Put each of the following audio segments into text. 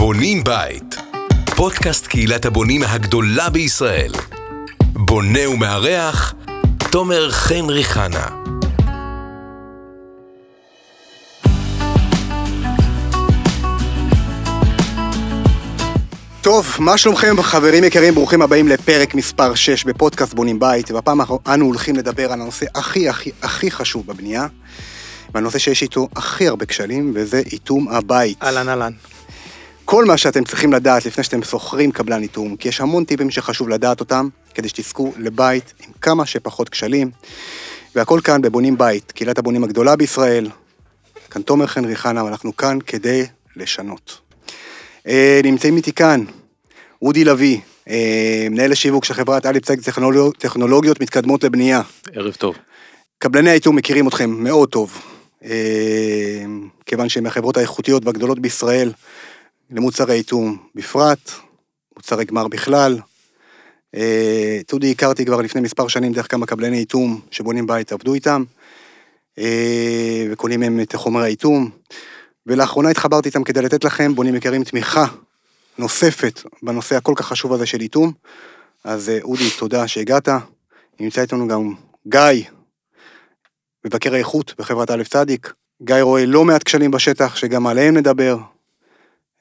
בונים בית, פודקאסט קהילת הבונים הגדולה בישראל. בונה ומארח, תומר חן ריחנה. טוב, מה שלומכם חברים יקרים? ברוכים הבאים לפרק מספר 6 בפודקאסט בונים בית, והפעם אנו הולכים לדבר על הנושא הכי הכי הכי חשוב בבנייה, והנושא שיש איתו הכי הרבה כשלים, וזה איתום הבית. אהלן אהלן. כל מה שאתם צריכים לדעת לפני שאתם שוכרים קבלן איתום, כי יש המון טיפים שחשוב לדעת אותם, כדי שתזכו לבית עם כמה שפחות כשלים. והכל כאן בבונים בית, קהילת הבונים הגדולה בישראל. כאן תומר חן ריחנה, ואנחנו כאן כדי לשנות. אה, נמצאים איתי כאן אודי לביא, אה, מנהל השיווק של חברת אליפסייק טכנולוגיות, טכנולוגיות מתקדמות לבנייה. ערב טוב. קבלני האיתום מכירים אתכם מאוד טוב, אה, כיוון שהם מהחברות האיכותיות והגדולות בישראל למוצרי איתום בפרט, מוצרי גמר בכלל. אה, את אודי הכרתי כבר לפני מספר שנים דרך כמה קבלני איתום שבונים בית עבדו איתם, אה, וקונים מהם את חומרי האיתום. ולאחרונה התחברתי איתם כדי לתת לכם, בונים יקרים, תמיכה נוספת בנושא הכל כך חשוב הזה של איתום. אז אה, אודי, תודה שהגעת. נמצא איתנו גם גיא, מבקר האיכות בחברת א' צדיק. גיא רואה לא מעט כשלים בשטח, שגם עליהם נדבר.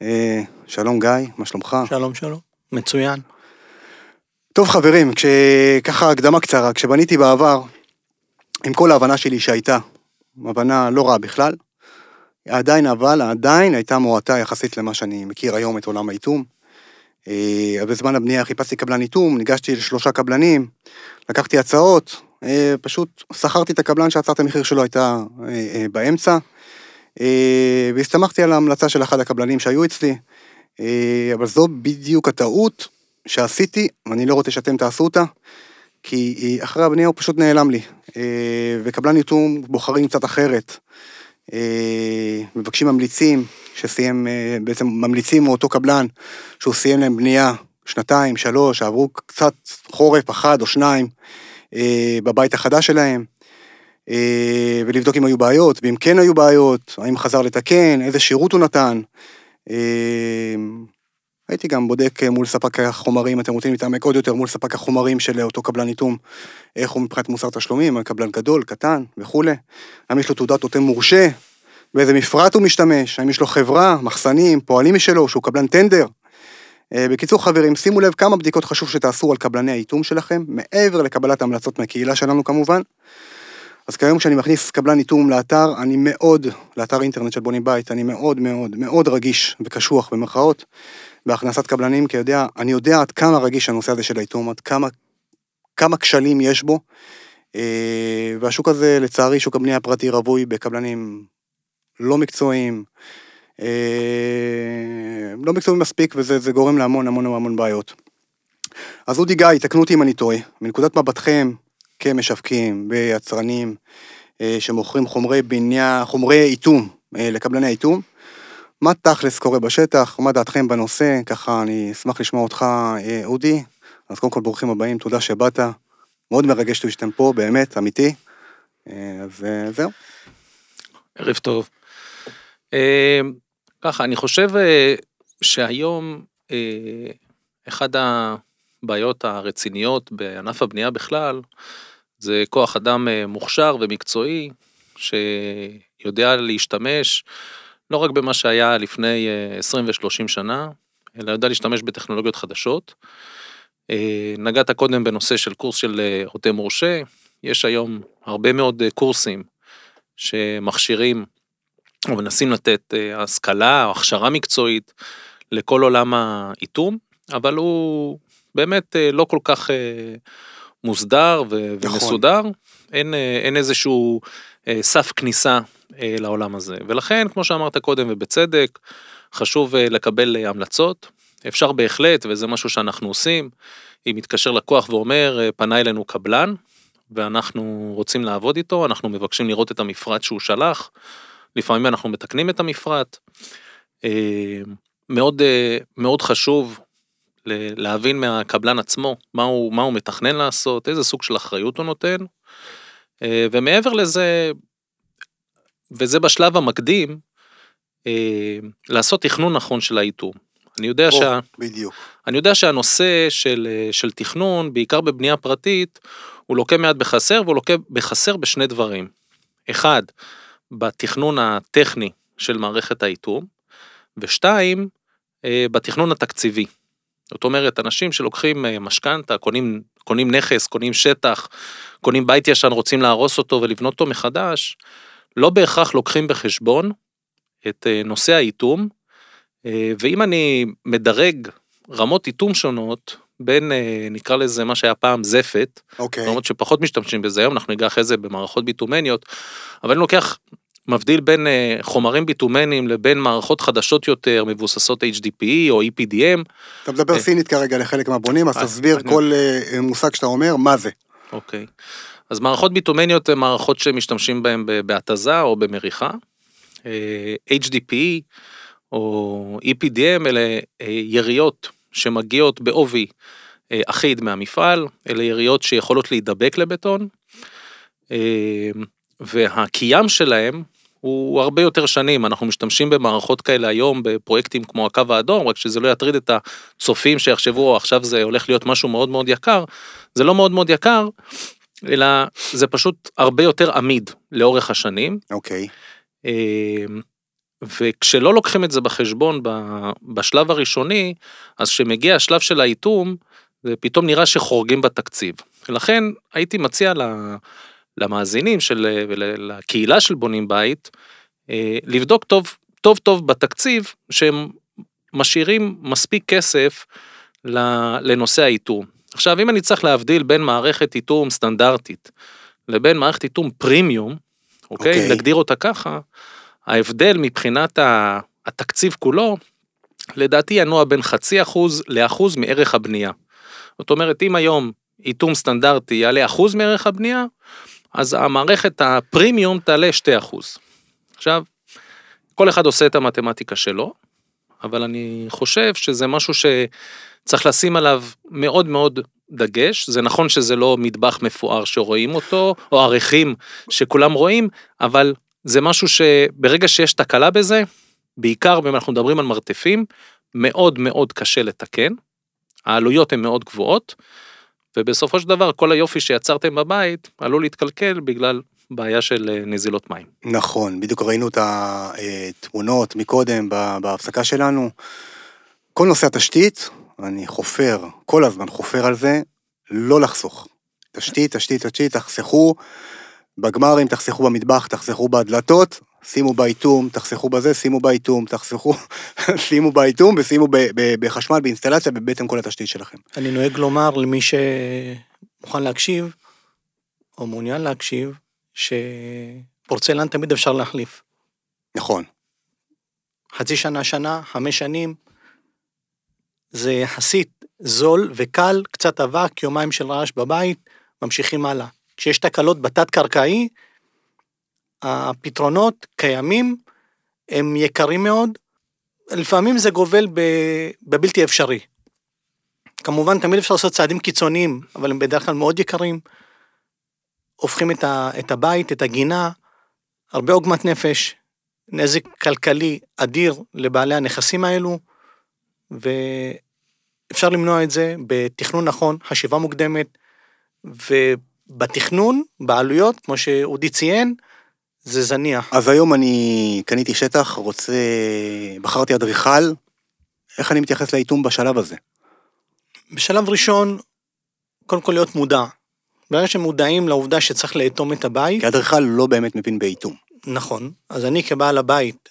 אה, שלום גיא, מה שלומך? שלום שלום. מצוין. טוב חברים, ככה הקדמה קצרה, כשבניתי בעבר, עם כל ההבנה שלי שהייתה, הבנה לא רעה בכלל, עדיין אבל, עדיין הייתה מועטה יחסית למה שאני מכיר היום את עולם האיתום. אה, בזמן הבנייה חיפשתי קבלן איתום, ניגשתי לשלושה קבלנים, לקחתי הצעות, אה, פשוט שכרתי את הקבלן שהצעת המחיר שלו הייתה באמצע, והסתמכתי על ההמלצה של אחד הקבלנים שהיו אצלי, אבל זו בדיוק הטעות שעשיתי, ואני לא רוצה שאתם תעשו אותה, כי אחרי הבנייה הוא פשוט נעלם לי, וקבלן איתום בוחרים קצת אחרת. אה, מבקשים ממליצים, שסיים, אה, בעצם ממליצים מאותו קבלן, שהוא סיים להם בנייה שנתיים, שלוש, עברו קצת חורף, אחד או שניים, אה, בבית החדש שלהם, ולבדוק אם היו בעיות, ואם כן היו בעיות, האם חזר לתקן, איזה שירות הוא נתן. הייתי גם בודק מול ספק החומרים, אתם רוצים להתעמק עוד יותר מול ספק החומרים של אותו קבלן איתום, איך הוא מבחינת מוסר תשלומים, קבלן גדול, קטן וכולי, האם יש לו תעודת נותן מורשה, באיזה מפרט הוא משתמש, האם יש לו חברה, מחסנים, פועלים משלו, שהוא קבלן טנדר. אה, בקיצור חברים, שימו לב כמה בדיקות חשוב שתעשו על קבלני האיתום שלכם, מעבר לקבלת המלצות מהקהילה שלנו כמובן. אז כיום כשאני מכניס קבלן איתום לאתר, אני מאוד, לאתר אינטרנט של בונים בית, אני מאוד מאוד מאוד רגיש וקשוח במרכאות, בהכנסת קבלנים, כי יודע, אני יודע עד כמה רגיש הנושא הזה של האיתום, עד כמה, כמה כשלים יש בו. אה, והשוק הזה, לצערי, שוק הבנייה הפרטי רווי בקבלנים לא מקצועיים, אה, לא מקצועיים מספיק, וזה גורם להמון המון המון בעיות. אז אודי גיא, תקנו אותי אם אני טועה, מנקודת מבטכם כמשווקים ויצרנים אה, שמוכרים חומרי בנייה, חומרי איתום לקבלני האיתום, מה תכלס קורה בשטח, מה דעתכם בנושא, ככה אני אשמח לשמוע אותך, אה, אודי. אז קודם כל ברוכים הבאים, תודה שבאת. מאוד מרגש אותי שאתם פה, באמת, אמיתי. אה, אז אה, זהו. ערב טוב. ככה, אני חושב שהיום אחד הבעיות הרציניות בענף הבנייה בכלל, זה כוח אדם מוכשר ומקצועי, שיודע להשתמש לא רק במה שהיה לפני 20 אה, ו-30 שנה, אלא יודע להשתמש בטכנולוגיות חדשות. אה, נגעת קודם בנושא של קורס של אה, עוטה מורשה, יש היום הרבה מאוד קורסים שמכשירים או מנסים לתת השכלה או הכשרה מקצועית לכל עולם האיתום, אבל הוא באמת לא כל כך מוסדר נכון. ומסודר, אין, אין איזשהו סף כניסה אה, לעולם הזה. ולכן, כמו שאמרת קודם ובצדק, חשוב אה, לקבל אה, המלצות. אפשר בהחלט, וזה משהו שאנחנו עושים, אם מתקשר לקוח ואומר, פנה אלינו קבלן, ואנחנו רוצים לעבוד איתו, אנחנו מבקשים לראות את המפרט שהוא שלח, לפעמים אנחנו מתקנים את המפרט. מאוד, מאוד חשוב להבין מהקבלן עצמו מה הוא, מה הוא מתכנן לעשות, איזה סוג של אחריות הוא נותן. ומעבר לזה, וזה בשלב המקדים, אה, לעשות תכנון נכון של האיתור. אני יודע, או, שה, בדיוק. אני יודע שהנושא של, אה, של תכנון, בעיקר בבנייה פרטית, הוא לוקה מעט בחסר, והוא לוקה בחסר בשני דברים. אחד, בתכנון הטכני של מערכת האיתור, ושתיים, אה, בתכנון התקציבי. זאת אומרת, אנשים שלוקחים אה, משכנתה, קונים, קונים נכס, קונים שטח, קונים בית ישן, רוצים להרוס אותו ולבנות אותו מחדש, לא בהכרח לוקחים בחשבון את אה, נושא האיתום, אה, ואם אני מדרג רמות איתום שונות, בין, נקרא לזה מה שהיה פעם זפת, אוקיי. למרות שפחות משתמשים בזה היום, אנחנו ניגע אחרי זה במערכות ביטומניות, אבל אני לוקח, מבדיל בין אה, חומרים ביטומניים לבין מערכות חדשות יותר, מבוססות HDPE או EPDM. אתה מדבר אה. סינית כרגע לחלק מהבונים, אז תסביר כל אה, מושג שאתה אומר, מה זה. אוקיי. אז מערכות ביטומניות הן מערכות שמשתמשים בהן בהתזה או במריחה. HDPE או EPDM אלה יריות שמגיעות בעובי אחיד מהמפעל, אלה יריות שיכולות להידבק לבטון, והקיים שלהם הוא הרבה יותר שנים, אנחנו משתמשים במערכות כאלה היום בפרויקטים כמו הקו האדום, רק שזה לא יטריד את הצופים שיחשבו עכשיו זה הולך להיות משהו מאוד מאוד יקר, זה לא מאוד מאוד יקר, אלא זה פשוט הרבה יותר עמיד לאורך השנים. אוקיי. אה, וכשלא לוקחים את זה בחשבון בשלב הראשוני, אז כשמגיע השלב של האיתום, זה פתאום נראה שחורגים בתקציב. ולכן הייתי מציע למאזינים של, ולקהילה של בונים בית, אה, לבדוק טוב טוב טוב בתקציב שהם משאירים מספיק כסף לנושא האיתום. עכשיו, אם אני צריך להבדיל בין מערכת איתום סטנדרטית לבין מערכת איתום פרימיום, אוקיי? אוקיי. נגדיר אותה ככה, ההבדל מבחינת התקציב כולו, לדעתי ינוע בין חצי אחוז לאחוז מערך הבנייה. זאת אומרת, אם היום איתום סטנדרטי יעלה אחוז מערך הבנייה, אז המערכת הפרימיום תעלה 2 אחוז. עכשיו, כל אחד עושה את המתמטיקה שלו, אבל אני חושב שזה משהו שצריך לשים עליו מאוד מאוד דגש. זה נכון שזה לא מטבח מפואר שרואים אותו, או עריכים שכולם רואים, אבל זה משהו שברגע שיש תקלה בזה, בעיקר אם אנחנו מדברים על מרתפים, מאוד מאוד קשה לתקן. העלויות הן מאוד גבוהות, ובסופו של דבר כל היופי שיצרתם בבית עלול להתקלקל בגלל בעיה של אה, נזילות מים. נכון, בדיוק ראינו את התמונות מקודם ב- בהפסקה שלנו. כל נושא התשתית, אני חופר, כל הזמן חופר על זה, לא לחסוך. תשתית, תשתית, תשתית, תחסכו בגמרים, תחסכו במטבח, תחסכו בהדלתות, שימו באיתום, תחסכו בזה, שימו באיתום, תחסכו, שימו באיתום ושימו ב- ב- בחשמל, באינסטלציה, בבטן כל התשתית שלכם. אני נוהג לומר למי שמוכן להקשיב, או מעוניין להקשיב, שפורצלן תמיד אפשר להחליף. נכון, חצי שנה, שנה, חמש שנים, זה יחסית זול וקל, קצת אבק, יומיים של רעש בבית, ממשיכים הלאה. כשיש תקלות בתת-קרקעי, הפתרונות קיימים, הם יקרים מאוד, לפעמים זה גובל בבלתי אפשרי. כמובן, תמיד אפשר לעשות צעדים קיצוניים, אבל הם בדרך כלל מאוד יקרים. הופכים את, ה, את הבית, את הגינה, הרבה עוגמת נפש, נזק כלכלי אדיר לבעלי הנכסים האלו, ואפשר למנוע את זה בתכנון נכון, חשיבה מוקדמת, ובתכנון, בעלויות, כמו שאודי ציין, זה זניח. אז היום אני קניתי שטח, רוצה... בחרתי אדריכל, איך אני מתייחס לאיתום בשלב הזה? בשלב ראשון, קודם כל להיות מודע. ברגע שמודעים לעובדה שצריך לאטום את הבית, כי אדריכל לא באמת מבין באיתום. נכון, אז אני כבעל הבית,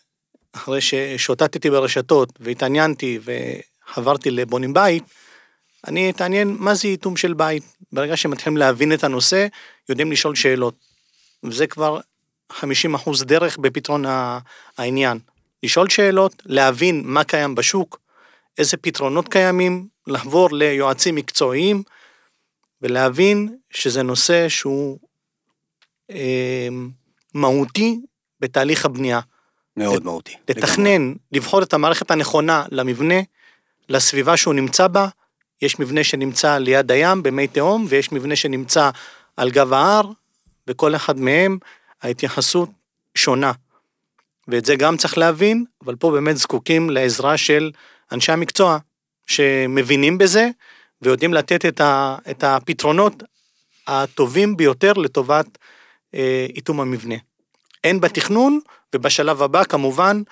אחרי ששוטטתי ברשתות והתעניינתי וחברתי לבונים בית, אני אתעניין מה זה איתום של בית. ברגע שמתחילים להבין את הנושא, יודעים לשאול שאלות. וזה כבר 50 אחוז דרך בפתרון העניין. לשאול שאלות, להבין מה קיים בשוק, איזה פתרונות קיימים, לעבור ליועצים מקצועיים, ולהבין שזה נושא שהוא אה, מהותי בתהליך הבנייה. מאוד מהותי. לגמרי. לתכנן, לבחור את המערכת הנכונה למבנה, לסביבה שהוא נמצא בה. יש מבנה שנמצא ליד הים במי תהום, ויש מבנה שנמצא על גב ההר, וכל אחד מהם ההתייחסות שונה. ואת זה גם צריך להבין, אבל פה באמת זקוקים לעזרה של אנשי המקצוע שמבינים בזה ויודעים לתת את, ה, את הפתרונות הטובים ביותר לטובת אה, איתום המבנה. הן בתכנון ובשלב הבא כמובן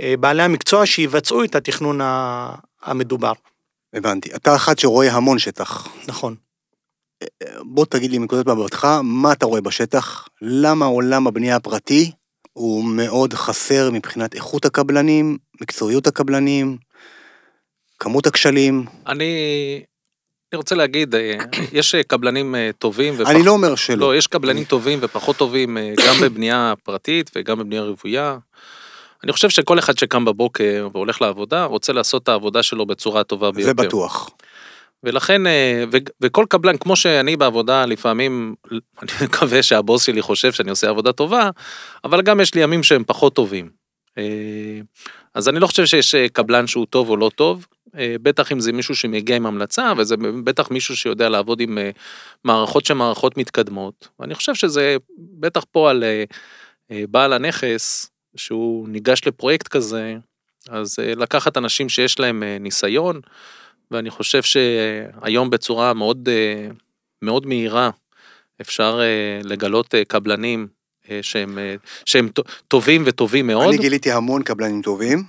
אה, בעלי המקצוע שיבצעו את התכנון המדובר. הבנתי. אתה אחד שרואה המון שטח. נכון. בוא תגיד לי מנקודת מבטך, מה אתה רואה בשטח? למה עולם הבנייה הפרטי הוא מאוד חסר מבחינת איכות הקבלנים, מקצועיות הקבלנים, כמות הכשלים? אני, אני רוצה להגיד, אה, יש אה, קבלנים אה, טובים ופחות... אני לא אומר שלא. לא, יש קבלנים טובים ופחות טובים גם בבנייה פרטית וגם בבנייה רוויה. אני חושב שכל אחד שקם בבוקר והולך לעבודה, רוצה לעשות את העבודה שלו בצורה הטובה ביותר. זה בטוח. ולכן, אה, ו- וכל קבלן, כמו שאני בעבודה, לפעמים, אני מקווה שהבוס שלי חושב שאני עושה עבודה טובה, אבל גם יש לי ימים שהם פחות טובים. אה, אז אני לא חושב שיש אה, קבלן שהוא טוב או לא טוב, בטח אם זה מישהו שמגיע עם המלצה, וזה בטח מישהו שיודע לעבוד עם מערכות שהן מערכות מתקדמות. ואני חושב שזה בטח פה על בעל הנכס, שהוא ניגש לפרויקט כזה, אז לקחת אנשים שיש להם ניסיון, ואני חושב שהיום בצורה מאוד, אה, מאוד מהירה אפשר אה, לגלות אה, קבלנים שהם, שהם טובים וטובים מאוד. אני גיליתי המון קבלנים טובים,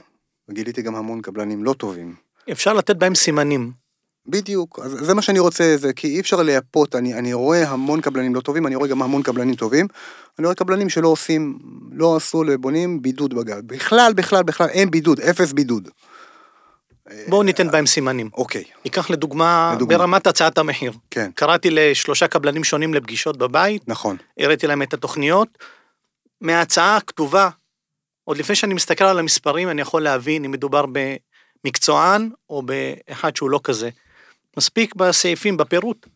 וגיליתי גם המון קבלנים לא טובים. אפשר לתת בהם סימנים. בדיוק, אז זה מה שאני רוצה, זה כי אי אפשר לייפות, אני, אני רואה המון קבלנים לא טובים, אני רואה גם המון קבלנים טובים, אני רואה קבלנים שלא עושים, לא עשו לבונים בידוד בגג, בכלל, בכלל, בכלל, אין בידוד, אפס בידוד. בואו ניתן בהם סימנים. אוקיי, ניקח לדוגמה, לדוגמה. ברמת הצעת המחיר. כן, קראתי לשלושה קבלנים שונים לפגישות בבית, נכון, הראיתי להם את התוכניות. מההצעה הכתובה, עוד לפני שאני מסתכל על המספרים, אני יכול להבין אם מדובר במקצוען או באחד שהוא לא כזה. מספיק בסעיפים, בפירוט.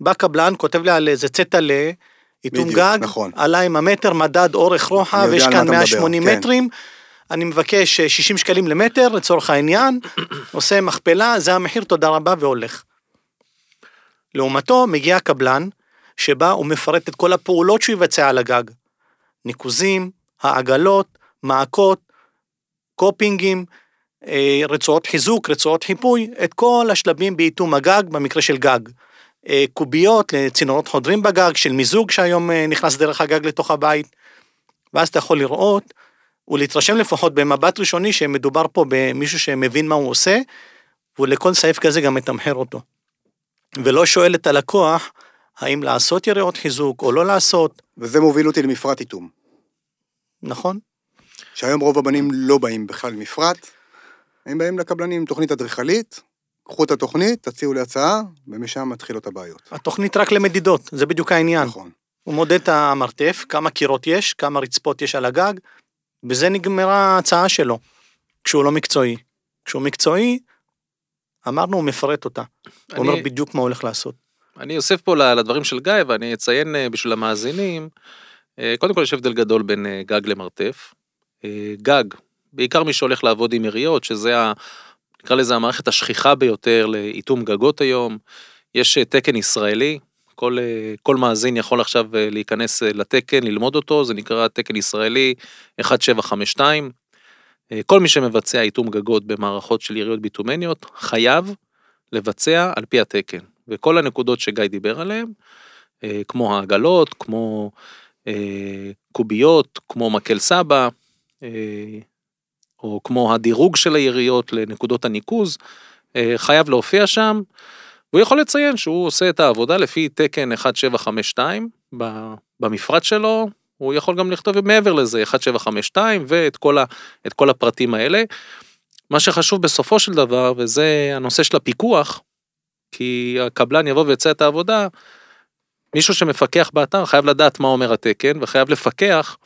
בא קבלן, כותב לי על איזה צטלה, איתום גג, נכון. עלה עם המטר, מדד, אורך, רוחב, יש כאן אתה מדבר, 180 כן. אני מבקש אה, 60 שקלים למטר, לצורך העניין, עושה מכפלה, זה המחיר, תודה רבה, והולך. לעומתו, מגיע קבלן, שבה הוא מפרט את כל הפעולות שהוא יבצע על הגג. ניקוזים, העגלות, מעקות, קופינגים, אה, רצועות חיזוק, רצועות חיפוי, את כל השלבים באיתום הגג, במקרה של גג. אה, קוביות לצינורות חודרים בגג, של מיזוג שהיום אה, נכנס דרך הגג לתוך הבית. ואז אתה יכול לראות ולהתרשם לפחות במבט ראשוני שמדובר פה במישהו שמבין מה הוא עושה, ולכל סעיף כזה גם מתמחר אותו. ולא שואל את הלקוח האם לעשות יריעות חיזוק או לא לעשות, וזה מוביל אותי למפרט איתום. נכון? שהיום רוב הבנים לא באים בכלל למפרט, הם באים לקבלנים עם תוכנית אדריכלית, קחו את התוכנית, תציעו לי הצעה, ומשם מתחילות הבעיות. התוכנית רק למדידות, זה בדיוק העניין. נכון. הוא מודד את המרתף, כמה קירות יש, כמה רצפות יש על הגג, בזה נגמרה ההצעה שלו, כשהוא לא מקצועי. כשהוא מקצועי, אמרנו, הוא מפרט אותה. הוא אומר אני- בדיוק מה הוא הולך לעשות. אני אוסיף פה לדברים של גיא ואני אציין אה, בשביל המאזינים, אה, קודם כל יש הבדל גדול בין אה, גג למרתף. גג, בעיקר מי שהולך לעבוד עם יריות, שזה ה... נקרא לזה המערכת השכיחה ביותר לאיתום גגות היום. יש תקן ישראלי, כל, אה, כל מאזין יכול עכשיו אה, להיכנס אה, לתקן, ללמוד אותו, זה נקרא תקן ישראלי 1752. אה, כל מי שמבצע איתום גגות במערכות של יריות ביטומניות, חייב לבצע על פי התקן. וכל הנקודות שגיא דיבר עליהן, כמו העגלות, כמו קוביות, כמו מקל סבא, או כמו הדירוג של היריות לנקודות הניקוז, חייב להופיע שם, והוא יכול לציין שהוא עושה את העבודה לפי תקן 1752 ב- במפרט שלו, הוא יכול גם לכתוב מעבר לזה 1752 ואת כל, ה, כל הפרטים האלה. מה שחשוב בסופו של דבר, וזה הנושא של הפיקוח, כי הקבלן יבוא ויצא את העבודה, מישהו שמפקח באתר חייב לדעת מה אומר התקן, וחייב לפקח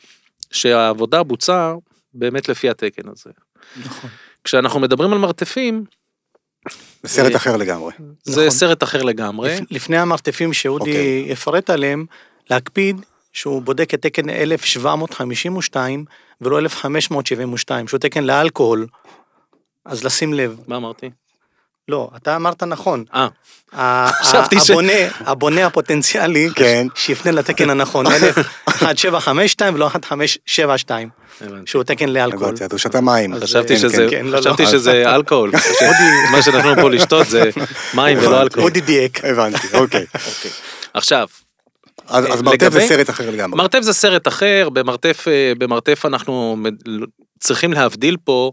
שהעבודה בוצעה באמת לפי התקן הזה. נכון. כשאנחנו מדברים על מרתפים, סרט אחר לגמרי. זה נכון. סרט אחר לגמרי. לפ- לפני המרתפים שאודי אוקיי. יפרט עליהם, להקפיד שהוא בודק את תקן 1752 ולא 1572, שהוא תקן לאלכוהול. אז לשים לב, מה אמרתי? לא, אתה אמרת נכון. אה, חשבתי ש- הבונה, הבונה הפוטנציאלי, כן. שיפנה לתקן הנכון, 1752 ולא 1572, הבנתי. שהוא תקן לאלכוהול. הבנתי, אתה שתה מים. חשבתי כן, שזה, כן, לא, חשבתי לא. שזה אלכוהול. מה שנתנו פה לשתות זה מים ולא אלכוהול. אודי דייק. הבנתי, אוקיי. עכשיו, אז אז מרתף זה לגבי- סרט אחר לגמרי. מרתף זה סרט אחר, במרתף, אה, במרתף אנחנו צריכים להבדיל פה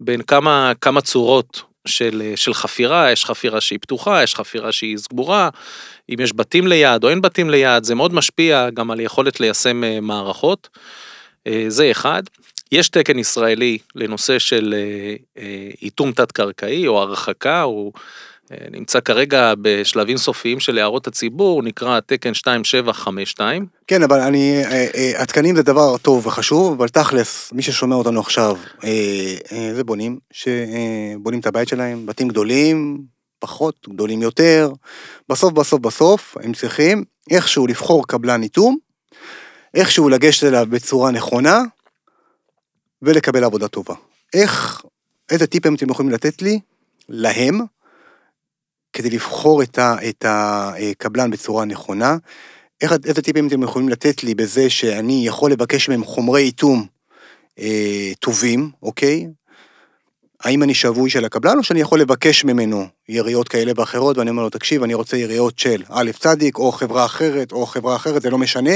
בין כמה, כמה צורות של, אה, של חפירה, יש חפירה שהיא פתוחה, יש חפירה שהיא סגורה, אם יש בתים ליד או אין בתים ליד, זה מאוד משפיע גם על יכולת ליישם אה, מערכות, אה, זה אחד. יש תקן ישראלי לנושא של איתום תת-קרקעי או הרחקה, אה, נמצא כרגע בשלבים סופיים של הערות הציבור, נקרא תקן 2752. כן, אבל אני, אה, אה, התקנים זה דבר טוב וחשוב, אבל תכלס, מי ששומע אותנו עכשיו, אה, זה בונים, שבונים את הבית שלהם, בתים גדולים, פחות, גדולים יותר. בסוף, בסוף, בסוף, הם צריכים איכשהו לבחור קבלן איתום, איכשהו לגשת אליו בצורה נכונה, ולקבל עבודה טובה. איך, איזה טיפים אתם יכולים לתת לי, להם, כדי לבחור את, ה, את הקבלן בצורה נכונה? איך, איזה טיפים אתם יכולים לתת לי בזה שאני יכול לבקש מהם חומרי איתום אה, טובים, אוקיי? האם אני שבוי של הקבלן או שאני יכול לבקש ממנו יריעות כאלה ואחרות ואני אומר לו, תקשיב, אני רוצה יריעות של א' צדיק או חברה אחרת או חברה אחרת, זה לא משנה.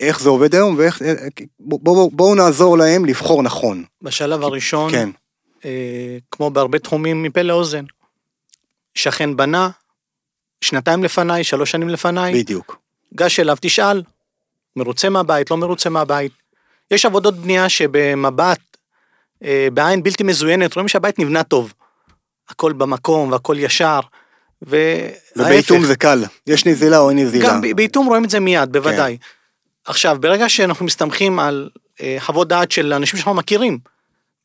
איך זה עובד היום ואיך, אה, בואו בוא, בוא נעזור להם לבחור נכון. בשלב הראשון, כן, אה, כמו בהרבה תחומים, מפה לאוזן. שכן בנה, שנתיים לפניי, שלוש שנים לפניי, בדיוק. גש אליו, תשאל, מרוצה מהבית, לא מרוצה מהבית. יש עבודות בנייה שבמבט, אה, בעין בלתי מזוינת, רואים שהבית נבנה טוב. הכל במקום והכל ישר, ובאיתום זה קל, יש נזילה או אין נזילה. גם ב- באיתום רואים את זה מיד, בוודאי. עכשיו, ברגע שאנחנו מסתמכים על אה, חוות דעת של אנשים שאנחנו מכירים,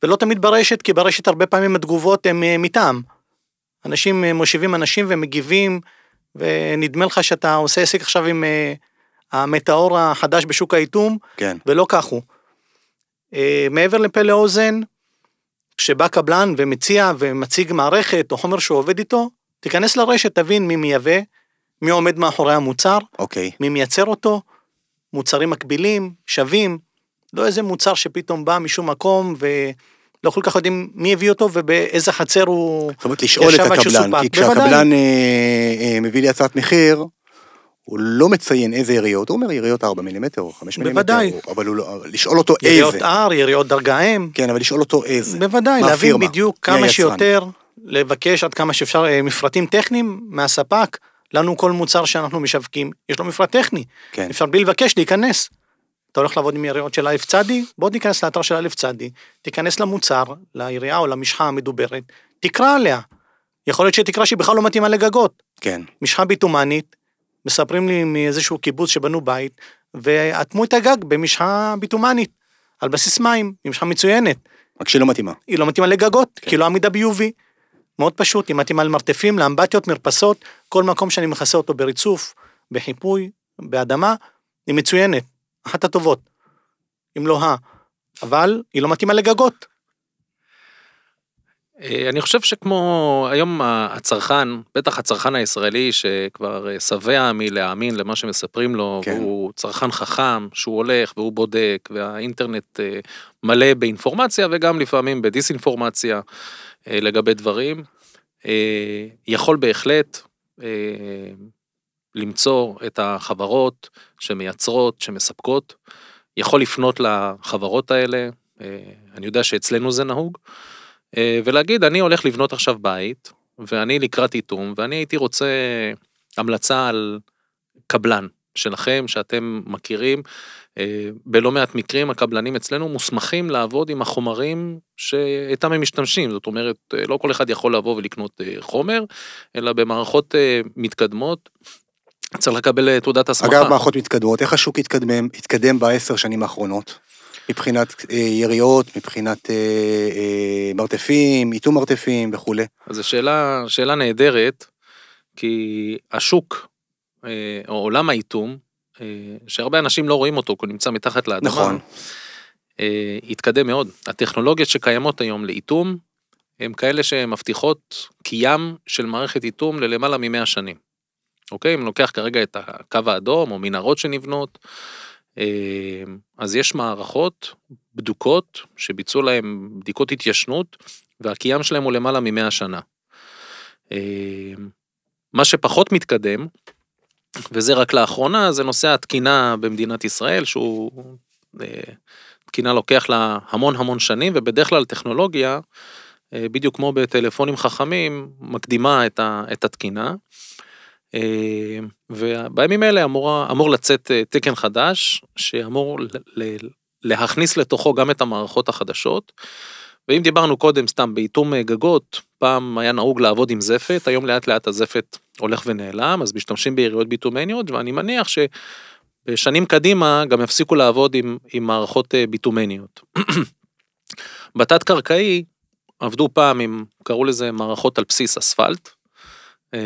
ולא תמיד ברשת, כי ברשת הרבה פעמים התגובות הן אה, מטעם. אנשים אה, מושיבים אנשים ומגיבים, ונדמה לך שאתה עושה עסק עכשיו עם אה, המטאור החדש בשוק האיתום, כן, ולא כך הוא. אה, מעבר לפה לאוזן, כשבא קבלן ומציע ומציג מערכת או חומר שהוא עובד איתו, תיכנס לרשת, תבין מי מייבא, מי עומד מאחורי המוצר, אוקיי. מי מייצר אותו, מוצרים מקבילים, שווים, לא איזה מוצר שפתאום בא משום מקום ולא כל כך יודעים מי הביא אותו ובאיזה חצר הוא... זאת אומרת, לשאול את הקבלן. כי. כשהקבלן אה, אה, מביא לי הצעת מחיר, הוא לא מציין איזה יריות, הוא אומר יריות 4 מילימטר או 5 מילימטר, בוודאי. אבל הוא לא, לשאול אותו יריעות איזה. R, יריעות דרגה M, כן, אבל לשאול אותו איזה. בוודאי, להבין הפירמה? בדיוק כמה? שיותר, לבקש עד כמה שאפשר אה, מפרטים טכניים מהספק. לנו כל מוצר שאנחנו משווקים, יש לו מפרט טכני. כן. אפשר בלי לבקש להיכנס. אתה הולך לעבוד עם יריעות של א' צדי, בוא תיכנס לאתר של א' צדי, תיכנס למוצר, ליריעה או למשחה המדוברת, תקרא עליה. יכול להיות שתקרא שהיא בכלל לא מתאימה לגגות. כן, משחה ביטומנית, מספרים לי מאיזשהו קיבוץ שבנו בית, ואטמו את הגג במשחה ביטומנית, על בסיס מים, היא משחה מצוינת. רק שהיא לא מתאימה. היא לא מתאימה לגגות, כן. כי לא עמידה ב-UV. מאוד פשוט, היא מתאימה למרתפים, לאמבטיות, מרפסות, כל מקום שאני מכסה אותו בריצוף, בחיפוי, באדמה, היא מצוינת, אחת הטובות, אם לא ה... אבל היא לא מתאימה לגגות. אה, אני חושב שכמו היום הצרכן, בטח הצרכן הישראלי שכבר אה, שבע מלהאמין למה שמספרים לו, כן. והוא צרכן חכם, שהוא הולך והוא בודק, והאינטרנט אה, מלא באינפורמציה וגם לפעמים בדיסאינפורמציה לגבי דברים, יכול בהחלט למצוא את החברות שמייצרות, שמספקות, יכול לפנות לחברות האלה, אה, אני יודע שאצלנו זה נהוג. אה, ולהגיד, אני הולך לבנות עכשיו בית, ואני לקראת איתום, ואני הייתי רוצה המלצה על קבלן שלכם, שאתם מכירים. אה, בלא מעט מקרים הקבלנים אצלנו מוסמכים לעבוד עם החומרים שאיתם הם משתמשים. זאת אומרת, לא כל אחד יכול לבוא ולקנות חומר, אלא במערכות מתקדמות. צריך לקבל אה, תעודת הסמכה. אגב, מערכות מתקדמות, איך השוק התקדם, התקדם בעשר שנים האחרונות? מבחינת אה, יריות, מבחינת אה, אה, מרתפים, איתום מרתפים וכולי. אז זו שאלה, שאלה נהדרת, כי השוק, אה, או עולם האיתום, אה, שהרבה אנשים לא רואים אותו, כי הוא נמצא מתחת לאדמה, נכון. אה, התקדם מאוד. הטכנולוגיות שקיימות היום לאיתום, הן כאלה שמבטיחות קיים של מערכת איתום ללמעלה מ-100 שנים. אוקיי? אם לוקח כרגע את הקו האדום או מנהרות שנבנות, אה, אז יש מערכות בדוקות שביצעו להם בדיקות התיישנות והקיים שלהם הוא למעלה מ-100 שנה. אה, מה שפחות מתקדם, וזה רק לאחרונה, זה נושא התקינה במדינת ישראל, שהוא... אה, תקינה לוקח לה המון המון שנים, ובדרך כלל טכנולוגיה, בדיוק כמו בטלפונים חכמים, מקדימה את התקינה. ובימים האלה אמור, אמור לצאת תקן חדש, שאמור להכניס לתוכו גם את המערכות החדשות. ואם דיברנו קודם סתם באיתום אה, גגות, פעם היה נהוג לעבוד עם זפת, היום לאט לאט הזפת הולך ונעלם, אז משתמשים ביריעות ביטומניות, ואני מניח שבשנים קדימה גם יפסיקו לעבוד עם, עם מערכות אה, ביטומניות. בתת קרקעי עבדו פעם עם, קראו לזה מערכות על בסיס אספלט. אה,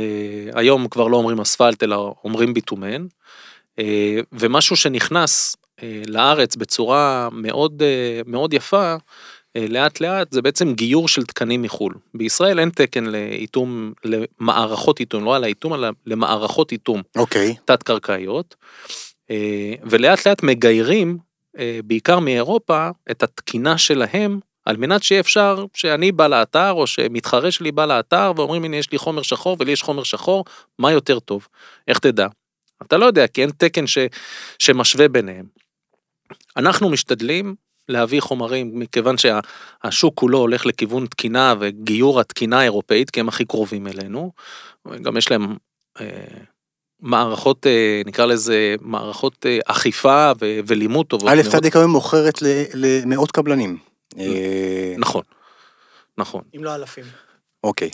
היום כבר לא אומרים אספלט אלא אומרים ביטומן. ומשהו שנכנס לארץ בצורה מאוד מאוד יפה, אה, לאט לאט זה בעצם גיור של תקנים מחו"ל. בישראל אין תקן לאיתום, למערכות איתום, לא על האיתום, אלא למערכות איתום. אוקיי. Okay. תת-קרקעיות. אה, ולאט לאט מגיירים, אה, בעיקר מאירופה, את התקינה שלהם, על מנת שיהיה אפשר שאני בא לאתר, או שמתחרה שלי בא לאתר, ואומרים הנה יש לי חומר שחור ולי יש חומר שחור, מה יותר טוב? איך תדע? אתה לא יודע, כי אין תקן ש, שמשווה ביניהם. אנחנו משתדלים להביא חומרים, מכיוון שהשוק כולו הולך לכיוון תקינה וגיור התקינה האירופאית, כי הם הכי קרובים אלינו. גם יש להם אה, מערכות, אה, נקרא לזה, מערכות אה, אכיפה ו- ולימוד טובות. א' צדיק היום מוכרת למאות קבלנים. אה, נכון, נכון. אם לא אלפים. אוקיי.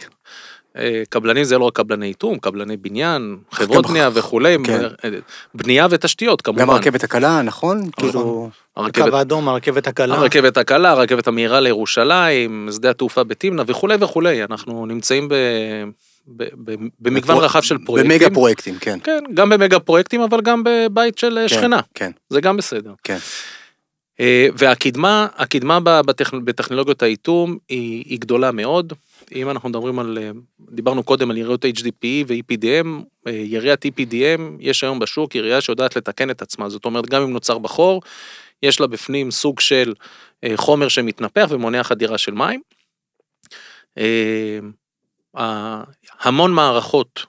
אה, קבלנים זה לא רק קבלני איתום, קבלני בניין, חברות בנייה וכולי, כן. אה, בנייה ותשתיות כמובן. גם הרכבת הקלה, נכון? נכון. כאילו... הקו האדום, הרכבת הקלה. הרכבת הקלה, הרכבת המהירה לירושלים, שדה התעופה בתמנע וכולי וכולי, אנחנו נמצאים ב... במגוון רחב של פרויקטים. במגה פרויקטים, כן. כן, גם במגה פרויקטים, אבל גם בבית של כן, שכנה. כן. זה גם בסדר. כן. אה, והקדמה, הקדמה בטכנולוגיות האיתום היא, היא גדולה מאוד. אם אנחנו מדברים על, אה, דיברנו קודם על יריעות HDP ו-EPDM, אה, יריעת EPDM, יש היום בשוק יריעה שיודעת לתקן את עצמה, זאת אומרת גם אם נוצר בחור, יש לה בפנים סוג של חומר שמתנפח ומונע חדירה של מים. המון מערכות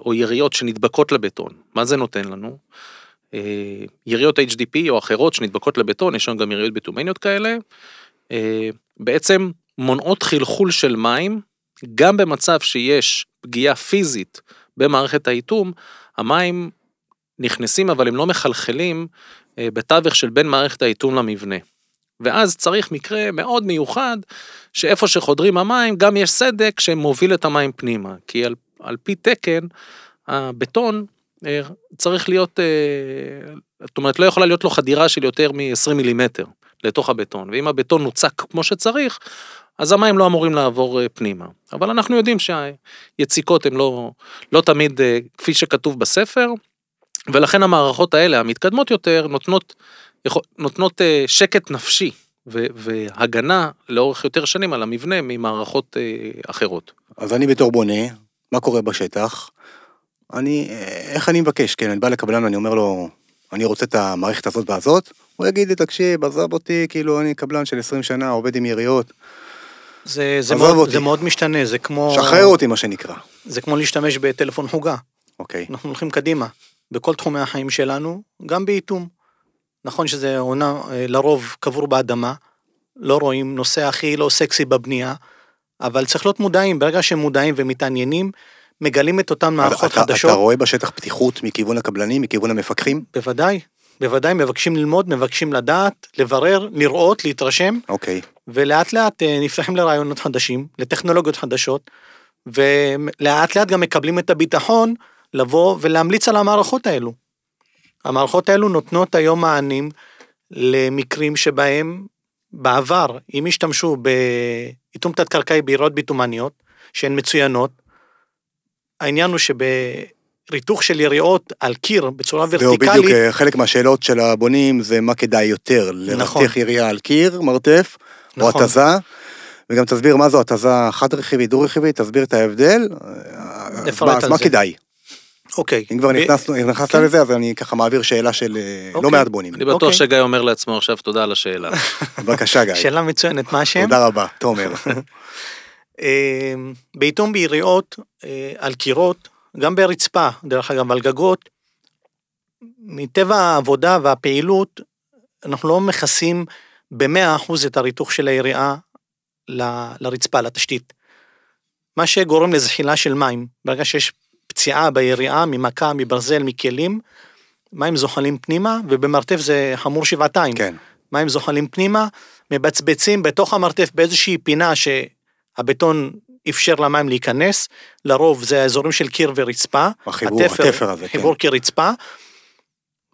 או יריות שנדבקות לבטון, מה זה נותן לנו? אה, יריות HDP או אחרות שנדבקות לבטון, יש לנו גם יריות בטומניות כאלה, אה, בעצם מונעות חלחול של מים, גם במצב שיש פגיעה פיזית במערכת האיתום, המים נכנסים אבל הם לא מחלחלים אה, בתווך של בין מערכת האיתום למבנה. ואז צריך מקרה מאוד מיוחד, שאיפה שחודרים המים גם יש סדק שמוביל את המים פנימה, כי על, על פי תקן, הבטון צריך להיות, אה, זאת אומרת לא יכולה להיות לו חדירה של יותר מ-20 מילימטר לתוך הבטון, ואם הבטון נוצק כמו שצריך, אז המים לא אמורים לעבור אה, פנימה. אבל אנחנו יודעים שהיציקות הן לא, לא תמיד כפי שכתוב בספר, ולכן המערכות האלה, המתקדמות יותר, נותנות, נותנות שקט נפשי והגנה לאורך יותר שנים על המבנה ממערכות אחרות. אז אני בתור בונה, מה קורה בשטח? אני, איך אני מבקש, כן, אני בא לקבלן ואני אומר לו, אני רוצה את המערכת הזאת והזאת, הוא יגיד לי, תקשיב, עזב אותי, כאילו, אני קבלן של 20 שנה, עובד עם יריות. זה, זה, מאוד, זה מאוד משתנה, זה כמו... שחרר אותי, מה שנקרא. זה כמו להשתמש בטלפון חוגה. אוקיי. אנחנו הולכים קדימה, בכל תחומי החיים שלנו, גם באיתום. נכון שזה עונה אה, לרוב קבור באדמה, לא רואים נושא הכי לא סקסי בבנייה, אבל צריך להיות מודעים, ברגע שהם מודעים ומתעניינים, מגלים את אותן מערכות אתה, חדשות. אתה רואה בשטח פתיחות מכיוון הקבלנים, מכיוון המפקחים? בוודאי, בוודאי מבקשים ללמוד, מבקשים לדעת, לברר, לראות, להתרשם. אוקיי. ולאט לאט אה, נפתחים לרעיונות חדשים, לטכנולוגיות חדשות, ולאט לאט גם מקבלים את הביטחון לבוא ולהמליץ על המערכות האלו. המערכות האלו נותנות היום מענים למקרים שבהם בעבר, אם השתמשו באיתום תת-קרקעי בעירות ביטומניות, שהן מצוינות, העניין הוא שבריתוך של יריעות על קיר בצורה ורטיקלית... זהו, בדיוק, אה, חלק מהשאלות של הבונים זה מה כדאי יותר, לרתך נכון. יריעה על קיר, מרתף, נכון. או התזה, וגם תסביר מה זו התזה חד-רכיבית, דו-רכיבית, תסביר את ההבדל. אז נפרט מה- אז על מה זה. כדאי? אוקיי. אם כבר ב- נכנסנו- נכנסת כן. לזה, אז אני ככה מעביר שאלה של אה, לא אוקיי. מעט בונים. אני בטוח אוקיי. שגיא אומר לעצמו עכשיו תודה על השאלה. בבקשה, גיא. שאלה מצוינת, מה השם? תודה רבה, תומר. אה, בעיתון ביריעות, אה, על קירות, גם ברצפה, דרך אגב, על גגות, מטבע העבודה והפעילות, אנחנו לא מכסים במאה אחוז את הריתוך של היריעה ל- לרצפה, לתשתית. מה שגורם לזחילה של מים, ברגע שיש פציעה ביריעה ממכה, מברזל, מכלים, מים זוחלים פנימה, ובמרתף זה חמור שבעתיים. כן. מים זוחלים פנימה, מבצבצים בתוך המרתף באיזושהי פינה שהבטון אפשר למים להיכנס, לרוב זה האזורים של קיר ורצפה. החיבור, התפר הזה, כן. חיבור קיר רצפה,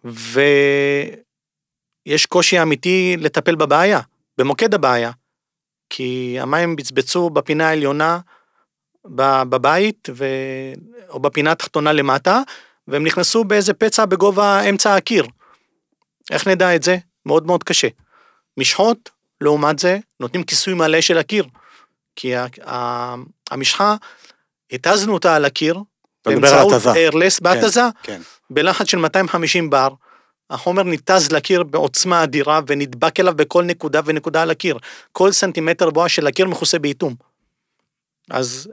ויש קושי אמיתי לטפל בבעיה, במוקד הבעיה, כי המים בצבצו בפינה העליונה בבית, ו... או בפינה התחתונה למטה, והם נכנסו באיזה פצע בגובה אמצע הקיר. איך נדע את זה? מאוד מאוד קשה. משחות, לעומת זה, נותנים כיסוי מלא של הקיר. כי המשחה, התזנו אותה על הקיר, התזה. איירלס בהתזה, כן. בלחץ של 250 בר, החומר ניתז לקיר בעוצמה אדירה ונדבק אליו בכל נקודה ונקודה על הקיר. כל סנטימטר בועה של הקיר מכוסה באיטום. אז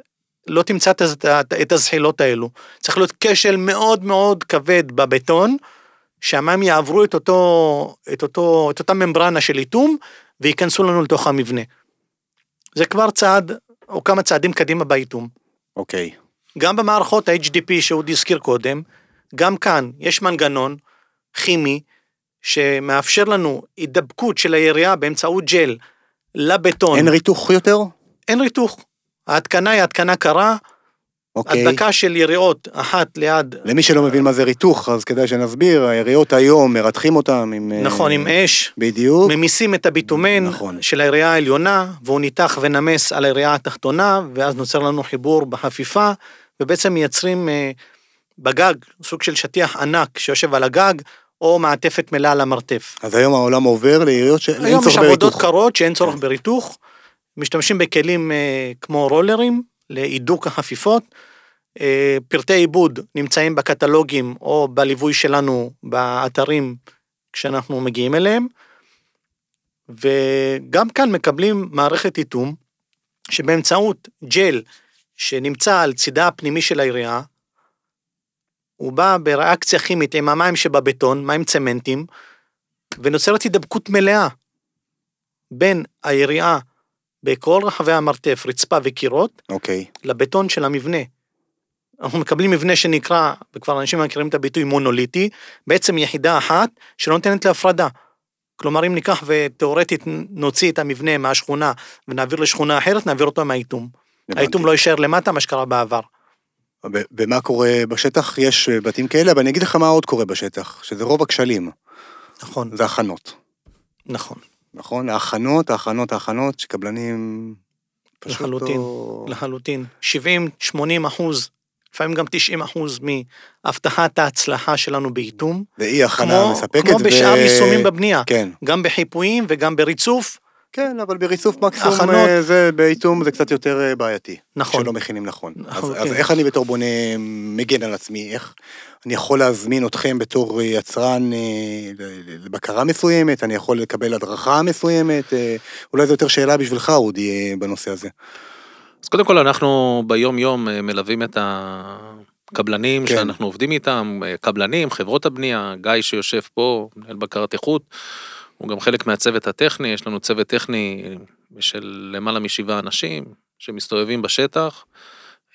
לא תמצא את, הז- את, את הזחילות האלו. צריך להיות כשל מאוד מאוד כבד בבטון, שהמים יעברו את, אותו, את, אותו, את אותה ממברנה של איטום וייכנסו לנו לתוך המבנה. זה כבר צעד או כמה צעדים קדימה באיטום. אוקיי. גם במערכות ה-HDP שאודי הזכיר קודם, גם כאן יש מנגנון כימי שמאפשר לנו הידבקות של היריעה באמצעות ג'ל לבטון. אין ריתוך יותר? אין ריתוך. ההתקנה היא התקנה קרה, אוקיי. הדבקה של יריעות אחת ליד, למי שלא מבין מה זה ריתוך, אז כדאי שנסביר, היריות היום מרתכים אותם עם... אה, נכון, עם אש, בדיוק. ממיסים את הביטומן נכון. של היריעה העליונה, והוא ניתח ונמס על היריעה התחתונה, ואז נוצר לנו חיבור בחפיפה, ובעצם מייצרים אה, בגג סוג של שטיח ענק שיושב על הגג, או מעטפת מלאה על המרתף. אז היום העולם עובר ליריות שאין היום צורך יש עבודות בריתוך. קרות שאין צורך בריתוך, משתמשים בכלים אה, כמו רולרים להידוק החפיפות, אה, פרטי עיבוד נמצאים בקטלוגים או בליווי שלנו באתרים כשאנחנו מגיעים אליהם, וגם כאן מקבלים מערכת איתום שבאמצעות ג'ל שנמצא על צידה הפנימי של היריעה, הוא בא בריאקציה כימית עם המים שבבטון, מים צמנטים, ונוצרת הידבקות מלאה בין היריעה בכל רחבי המרתף, רצפה וקירות, אוקיי. לבטון של המבנה. אנחנו מקבלים מבנה שנקרא, וכבר אנשים מכירים את הביטוי מונוליטי, בעצם יחידה אחת שלא נותנת להפרדה. כלומר, אם ניקח ותאורטית נוציא את המבנה מהשכונה ונעביר לשכונה אחרת, נעביר אותו מהאיטום. הבנתי. האיטום לא יישאר למטה, מה שקרה בעבר. ומה קורה בשטח? יש בתים כאלה, אבל אני אגיד לך מה עוד קורה בשטח, שזה רוב הכשלים, נכון, זה הכנות. נכון. נכון? ההכנות, ההכנות, ההכנות, שקבלנים... פשוט לחלוטין, לא- לחלוטין. 70-80 אחוז, לפעמים גם 90 אחוז מהבטחת ההצלחה שלנו באיטום. ואי הכנה מספקת. כמו בשאר יישומים בבנייה, כן, גם בחיפויים וגם בריצוף, כן, אבל בריצוף מקסימום הכנות. אה, זה באיתום זה קצת יותר אה, בעייתי. נכון. שלא מכינים נכון. אז, נכון, אז כן. איך אני בתור בונה מגן על עצמי? איך אני יכול להזמין אתכם בתור יצרן אה, ל- לבקרה מסוימת? אני יכול לקבל הדרכה מסוימת? אולי זו יותר שאלה בשבילך, אודי, בנושא הזה. אז קודם כל אנחנו ביום יום אה, מלווים את הקבלנים כן. שאנחנו עובדים איתם, קבלנים, חברות הבנייה, גיא שיושב פה, מנהל בקרת איכות, הוא גם חלק מהצוות הטכני, יש לנו צוות טכני של למעלה משבעה אנשים שמסתובבים בשטח,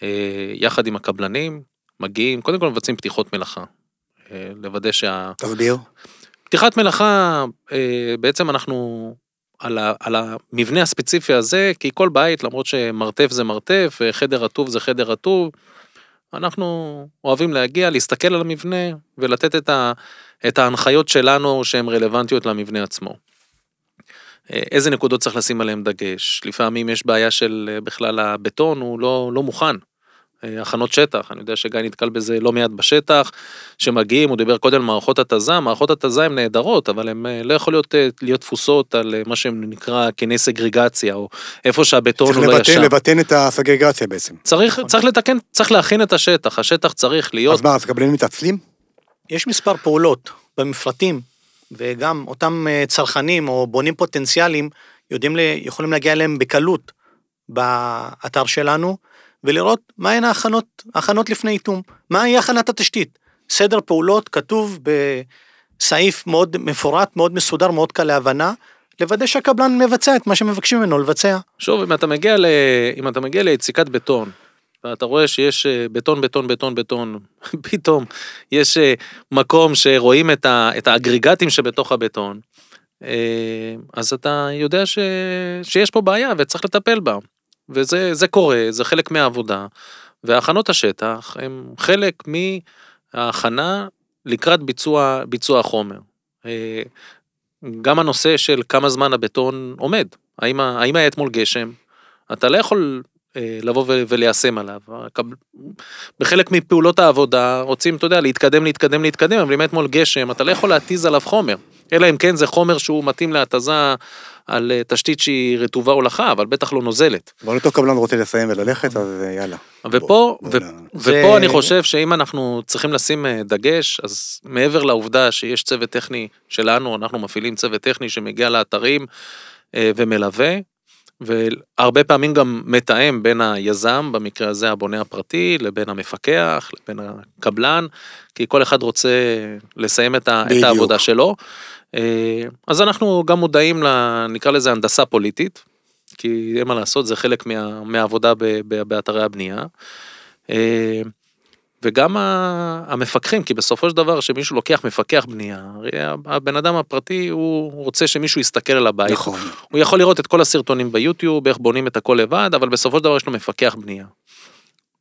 אה, יחד עם הקבלנים, מגיעים, קודם כל מבצעים פתיחות מלאכה. אה, לוודא שה... תסביר. פתיחת מלאכה, אה, בעצם אנחנו על, ה, על המבנה הספציפי הזה, כי כל בית, למרות שמרתף זה מרתף וחדר רטוב זה חדר רטוב, אנחנו אוהבים להגיע, להסתכל על המבנה ולתת את, ה, את ההנחיות שלנו שהן רלוונטיות למבנה עצמו. אה, איזה נקודות צריך לשים עליהן דגש? לפעמים יש בעיה של אה, בכלל הבטון, הוא לא, לא מוכן. אה, הכנות שטח, אני יודע שגיא נתקל בזה לא מעט בשטח, שמגיעים, הוא דיבר קודם על מערכות התזה, מערכות התזה הן נהדרות, אבל הן אה, לא יכולות אה, להיות תפוסות על מה שנקרא קיני סגרגציה, או איפה שהבטון צריך הוא לא ישר. לבטן את הסגרגציה בעצם. צריך, צריך לתקן, צריך להכין את השטח, השטח צריך להיות, אז מה, אז קבלנים מתעצלים? יש מספר פעולות במפרטים, וגם אותם צרכנים או בונים פוטנציאליים יודעים, יכולים להגיע אליהם בקלות באתר שלנו, ולראות מהן ההכנות, ההכנות לפני איתום, מהי הכנת התשתית. סדר פעולות כתוב בסעיף מאוד מפורט, מאוד מסודר, מאוד קל להבנה, לוודא שהקבלן מבצע את מה שמבקשים ממנו לבצע. שוב, אם אתה מגיע, ל... אם אתה מגיע ליציקת בטון, ואתה רואה שיש אה, בטון, בטון, בטון, בטון, פתאום יש אה, מקום שרואים את, ה... את האגריגטים שבתוך הבטון, אה, אז אתה יודע ש... שיש פה בעיה וצריך לטפל בה. וזה זה קורה, זה חלק מהעבודה, והכנות השטח הם חלק מההכנה לקראת ביצוע, ביצוע החומר. אה, גם הנושא של כמה זמן הבטון עומד, האם, האם היה אתמול גשם, אתה לא יכול אה, לבוא וליישם עליו. בחלק מפעולות העבודה רוצים, אתה יודע, להתקדם, להתקדם, להתקדם, אבל אם היה אתמול גשם, אתה לא יכול להתיז עליו חומר. אלא אם כן זה חומר שהוא מתאים להתזה על אה, תשתית שהיא רטובה הולכה, אבל בטח לא נוזלת. אבל אותו קבלן רוצה לסיים וללכת, אז אה, יאללה. ופה, בוא, ו- בוא ופה זה- אני חושב שאם אנחנו צריכים לשים אה, דגש, אז מעבר לעובדה שיש צוות טכני שלנו, אנחנו מפעילים צוות טכני שמגיע לאתרים ומלווה, והרבה פעמים גם מתאם בין היזם, במקרה הזה הבונה הפרטי, לבין המפקח, לבין הקבלן, כי כל אחד רוצה לסיים את, ה- את. העבודה שלו. אה, אז אנחנו גם מודעים, ל, נקרא לזה הנדסה פוליטית, כי אין מה לעשות, זה חלק מה, מהעבודה ב, ב, באתרי הבנייה. אה, וגם המפקחים, כי בסופו של דבר שמישהו לוקח מפקח בנייה, הרי הבן אדם הפרטי הוא רוצה שמישהו יסתכל על הבית. נכון. הוא יכול לראות את כל הסרטונים ביוטיוב, איך בונים את הכל לבד, אבל בסופו של דבר יש לו מפקח בנייה.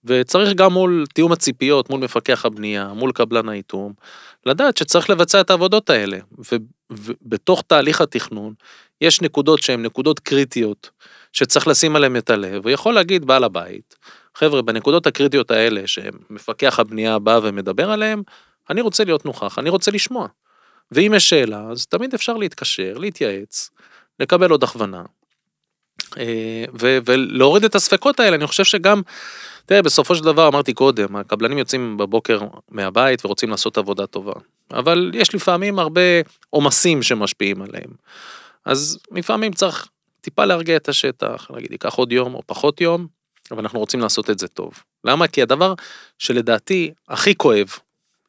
וצריך גם מול תיאום הציפיות, מול מפקח הבנייה, מול קבלן האיתום, לדעת שצריך לבצע את העבודות האלה. ובתוך תהליך התכנון, יש נקודות שהן נקודות קריטיות, שצריך לשים עליהן את הלב, הוא יכול להגיד בעל הבית, חבר'ה, בנקודות הקריטיות האלה, שמפקח הבנייה בא ומדבר עליהן, אני רוצה להיות נוכח, אני רוצה לשמוע. ואם יש שאלה, אז תמיד אפשר להתקשר, להתייעץ, לקבל עוד הכוונה. אה, ולהוריד את הספקות האלה, אני חושב שגם, תראה, בסופו של דבר, אמרתי קודם, הקבלנים יוצאים בבוקר מהבית ורוצים לעשות עבודה טובה. אבל יש לפעמים הרבה עומסים שמשפיעים עליהם. אז לפעמים צריך טיפה להרגיע את השטח, להגיד, ייקח עוד יום או פחות יום, אבל אנחנו רוצים לעשות את זה טוב. למה? כי הדבר שלדעתי הכי כואב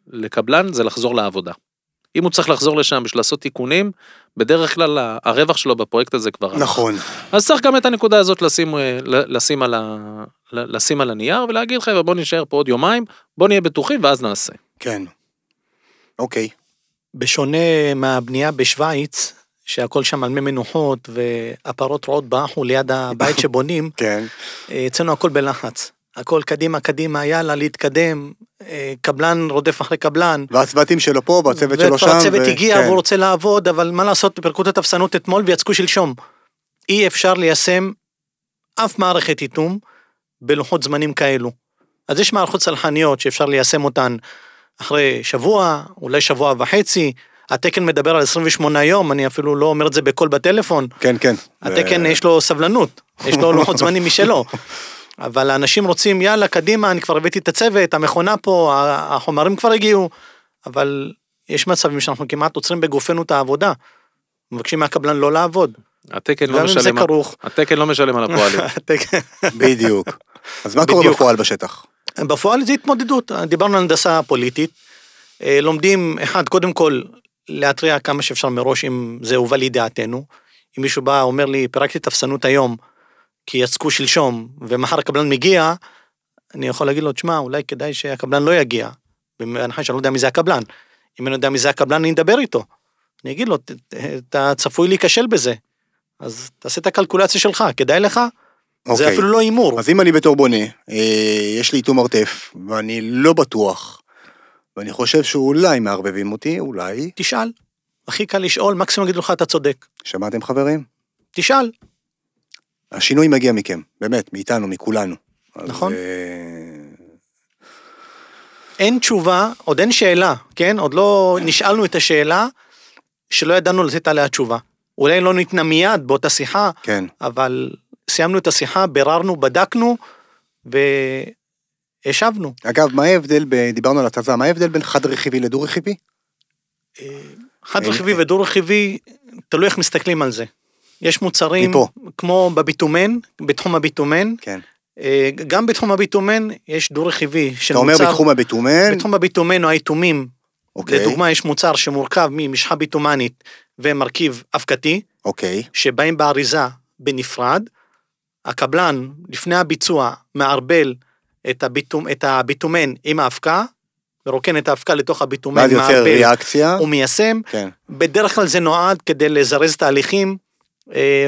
לקבלן זה לחזור לעבודה. אם הוא צריך לחזור לשם בשביל לעשות תיקונים, בדרך כלל הרווח שלו בפרויקט הזה כבר... נכון. אז צריך גם את הנקודה הזאת לשים, אה, לשים, על, ה, לשים על הנייר ולהגיד חבר'ה בוא נשאר פה עוד יומיים, בוא נהיה בטוחים ואז נעשה. כן. אוקיי. בשונה מהבנייה בשוויץ, שהכל שם על מי מנוחות והפרות רועות באחו ליד הבית שבונים, כן. אה, אצלנו הכל בלחץ. הכל קדימה, קדימה, יאללה, להתקדם, אה, קבלן רודף אחרי קבלן. והצוותים שלו פה, והצוות שלו שם. וכבר הצוות ו- הגיע כן. והוא רוצה לעבוד, אבל מה לעשות, פירקו את התפסנות אתמול ויצקו שלשום. אי אפשר ליישם אף מערכת איתום בלוחות זמנים כאלו. אז יש מערכות צלחניות שאפשר ליישם אותן אחרי שבוע, אולי שבוע וחצי. התקן מדבר על 28 יום, אני אפילו לא אומר את זה בקול בטלפון. כן, כן. התקן ו- יש לו סבלנות, יש לו לוחות זמנים משלו. אבל האנשים רוצים, יאללה, קדימה, אני כבר הבאתי את הצוות, המכונה פה, החומרים כבר הגיעו, אבל יש מצבים שאנחנו כמעט עוצרים בגופנו את העבודה. מבקשים מהקבלן לא לעבוד. התקן לא משלם, כרוך. התקן לא משלם על הפועלים. בדיוק. אז מה קורה. בפועל בשטח? בפועל זה התמודדות, דיברנו על הנדסה פוליטית. אה, לומדים, אחד, קודם כל, להתריע כמה שאפשר מראש אם זה הובא לידיעתנו. אם מישהו בא, אומר לי, פירקתי תפסנות היום, כי יצקו שלשום, ומחר הקבלן מגיע, אני יכול להגיד לו, תשמע, אולי כדאי שהקבלן לא יגיע. בהנחה שאני לא יודע מי זה הקבלן. אם אני יודע מי זה הקבלן, אני אדבר איתו. אני אגיד לו, "ת- ת- אתה צפוי להיכשל בזה. אז תעשה את הקלקולציה שלך, כדאי לך? זה אוקיי. אפילו לא הימור. אז אם אני בתור בונה, אה, יש לי איתום מרתף, ואני לא בטוח, ואני חושב שאולי מערבבים אותי, אולי, תשאל. הכי קל לשאול, מקסימום יגידו לך, אתה צודק. שמעתם חברים? תשאל. השינוי מגיע מכם, באמת, מאיתנו, מכולנו. אז, נכון. אה, אין תשובה, עוד אין שאלה, כן? עוד לא נשאלנו את השאלה שלא ידענו לתת עליה תשובה. אולי לא ניתנה מיד באותה שיחה, כן. אבל סיימנו את השיחה, ביררנו, בדקנו, והשבנו. אגב, מה ההבדל, ב... דיברנו על התזה, מה ההבדל בין חד רכיבי לדו רכיבי? חד רכיבי ודו רכיבי, תלוי איך מסתכלים על זה. יש מוצרים, מפה. כמו בביטומן, בתחום הביטומן, כן. אה, גם בתחום הביטומן יש דו רכיבי של אתה אומר מוצר, בתחום הביטומן, בתחום הביטומן או האיתומים, אוקיי, לדוגמה יש מוצר שמורכב ממשחה ביטומנית ומרכיב אבקתי, אוקיי, שבאים באריזה בנפרד, הקבלן לפני הביצוע מערבל את, הביטומ, את הביטומן עם האבקה, מרוקן את האבקה לתוך הביטומן, ואז יוצר ריאקציה, ומיישם, כן, בדרך כלל זה נועד כדי לזרז תהליכים,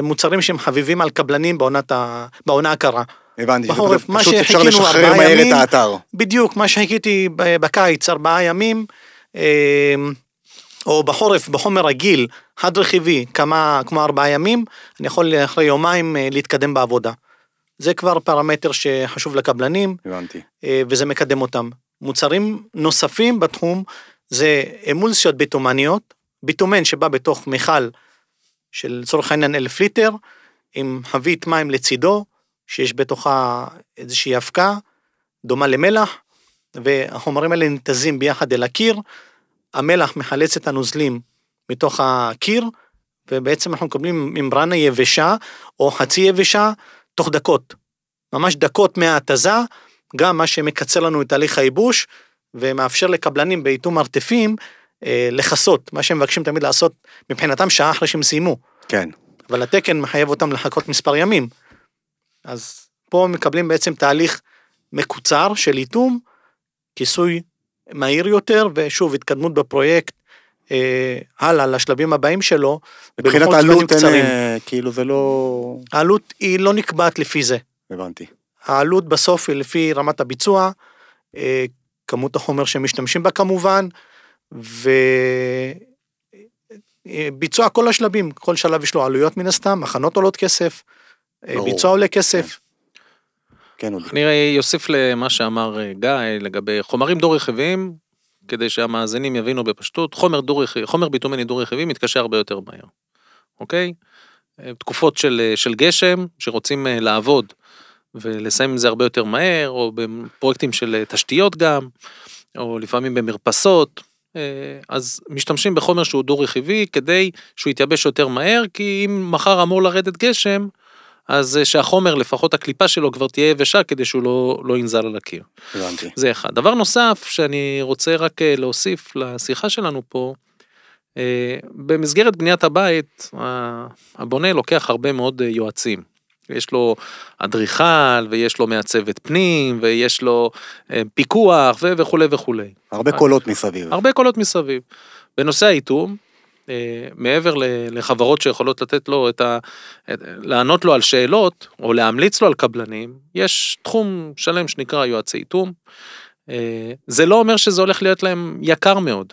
מוצרים שהם חביבים על קבלנים בעונת ה... בעונה הקרה. הבנתי, בחורף, מה פשוט אפשר לשחרר מהר את ימים, האתר, בדיוק, מה שחיכיתי בקיץ, ארבעה ימים, אה, או בחורף, בחומר רגיל, חד רכיבי, כמה, כמו ארבעה ימים, אני יכול אחרי יומיים אה, להתקדם בעבודה. זה כבר פרמטר שחשוב לקבלנים, הבנתי, אה, וזה מקדם אותם. מוצרים נוספים בתחום זה אמולסיות ביטומניות, ביטומן שבא בתוך מכל של לצורך העניין אלף ליטר, עם חבית מים לצידו, שיש בתוכה איזושהי אבקה, דומה למלח, והחומרים האלה ניתזים ביחד אל הקיר, המלח מחלץ את הנוזלים מתוך הקיר, ובעצם אנחנו מקבלים ממברנה יבשה או חצי יבשה תוך דקות. ממש דקות מההתזה, גם מה שמקצר לנו את תהליך הייבוש, ומאפשר לקבלנים באיתום מרתפים לכסות, מה שהם מבקשים תמיד לעשות מבחינתם שעה אחרי שהם סיימו, כן, אבל התקן מחייב אותם לחכות מספר ימים. אז פה מקבלים בעצם תהליך מקוצר של איתום, כיסוי מהיר יותר, ושוב התקדמות בפרויקט אה, הלאה לשלבים הבאים שלו. מבחינת העלות, אין. אה, כאילו זה לא, העלות היא לא נקבעת לפי זה. הבנתי, העלות בסוף היא לפי רמת הביצוע, אה, כמות החומר שמשתמשים בה כמובן, וביצוע כל השלבים, כל שלב יש לו עלויות מן הסתם, הכנות עולות כסף, אה, ברור. ביצוע עולה כסף, כן, עוד, אני אוסיף למה שאמר אה, גיא לגבי חומרים דו-רכיביים, כדי שהמאזינים יבינו בפשטות, חומר, דו-רכיב, חומר ביטומני דו-רכיבי מתקשר הרבה יותר מהר, אוקיי? אה, תקופות של, של גשם, שרוצים לעבוד ולסיים עם זה הרבה יותר מהר, או בפרויקטים של תשתיות גם, או לפעמים במרפסות, אז משתמשים בחומר שהוא דו-רכיבי כדי שהוא יתייבש יותר מהר, כי אם מחר אמור לרדת גשם, אז אה, שהחומר, לפחות הקליפה שלו כבר תהיה יבשה כדי שהוא לא, לא ינזל על הקיר. הבנתי, זה אחד. דבר נוסף שאני רוצה רק אה, להוסיף לשיחה שלנו פה, אה, במסגרת בניית הבית, הבונה לוקח הרבה מאוד אה, יועצים. יש לו אדריכל, ויש לו מעצבת פנים, ויש לו אה, פיקוח, ו- וכולי וכולי. הרבה קולות מסביב, הרבה קולות מסביב. בנושא האיתום, אה, מעבר לחברות שיכולות לתת לו את ה... לענות לו על שאלות, או להמליץ לו על קבלנים, יש תחום שלם שנקרא יועצי איתום. אה, זה לא אומר שזה הולך להיות להם יקר מאוד,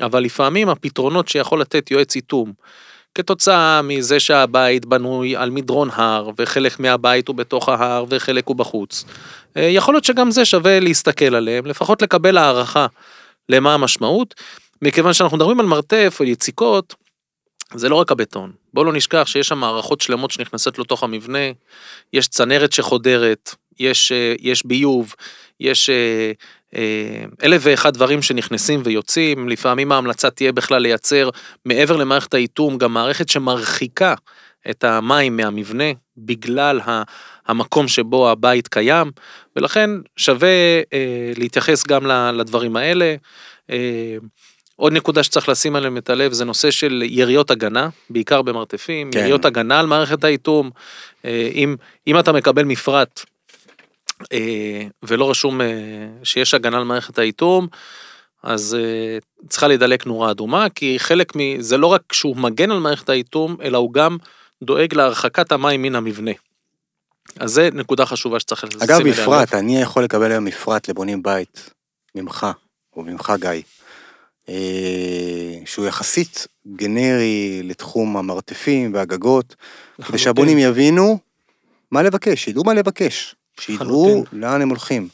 אבל לפעמים הפתרונות שיכול לתת יועץ איתום, כתוצאה מזה שהבית בנוי על מדרון הר, וחלק מהבית הוא בתוך ההר וחלק הוא בחוץ, אה, יכול להיות שגם זה שווה להסתכל עליהם, לפחות לקבל הערכה למה המשמעות, מכיוון שאנחנו מדברים על מרתף או יציקות, זה לא רק הבטון. בואו לא נשכח שיש שם מערכות שלמות שנכנסות לתוך המבנה, יש צנרת שחודרת, יש, אה, יש ביוב, יש אה, אלף ואחד דברים שנכנסים ויוצאים, לפעמים ההמלצה תהיה בכלל לייצר מעבר למערכת האיתום גם מערכת שמרחיקה את המים מהמבנה בגלל המקום שבו הבית קיים, ולכן שווה אה, להתייחס גם לדברים האלה. אה, עוד נקודה שצריך לשים עליהם את הלב זה נושא של יריות הגנה, בעיקר במרתפים, כן. יריות הגנה על מערכת האיתום. אה, אם, אם אתה מקבל מפרט אה, ולא רשום אה, שיש הגנה על מערכת האיתום, אז אה, צריכה להידלק נורה אדומה, כי חלק מ... זה לא רק שהוא מגן על מערכת האיתום, אלא הוא גם דואג להרחקת המים מן המבנה. אז זה נקודה חשובה שצריך לשים אגב, אליה מפרט, לב. אני יכול לקבל היום מפרט לבונים בית, ממך, או ממך גיא, אה, שהוא יחסית גנרי לתחום המרתפים והגגות, כדי שהבונים יבינו מה לבקש, ידעו מה לבקש. שידעו לאן הם הולכים.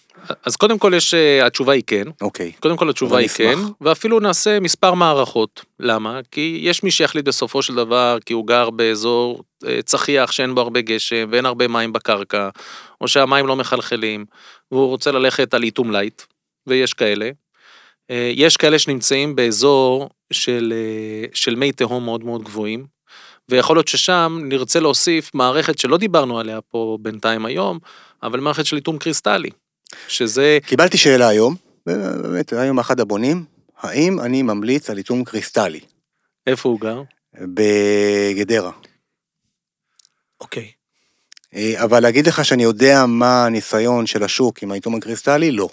אז קודם כל יש, אה, התשובה היא כן. אוקיי. קודם כל התשובה היא כן. ואפילו נעשה מספר מערכות. למה? כי יש מי שיחליט בסופו של דבר, כי הוא גר באזור אה, צחיח שאין בו הרבה גשם ואין הרבה מים בקרקע, או שהמים לא מחלחלים, והוא רוצה ללכת על איטום light, ויש כאלה. אה, יש כאלה שנמצאים באזור של, של מי תהום מאוד מאוד גבוהים, ויכול להיות ששם נרצה להוסיף מערכת שלא דיברנו עליה פה בינתיים היום, אבל מערכת של איתום קריסטלי. שזה קיבלתי שאלה היום, באמת, היום אחד הבונים, האם אני ממליץ על איתום קריסטלי איפה הוא גר? בגדרה? אוקיי. אה, אבל להגיד לך שאני יודע מה הניסיון של השוק עם האיתום הקריסטלי? לא.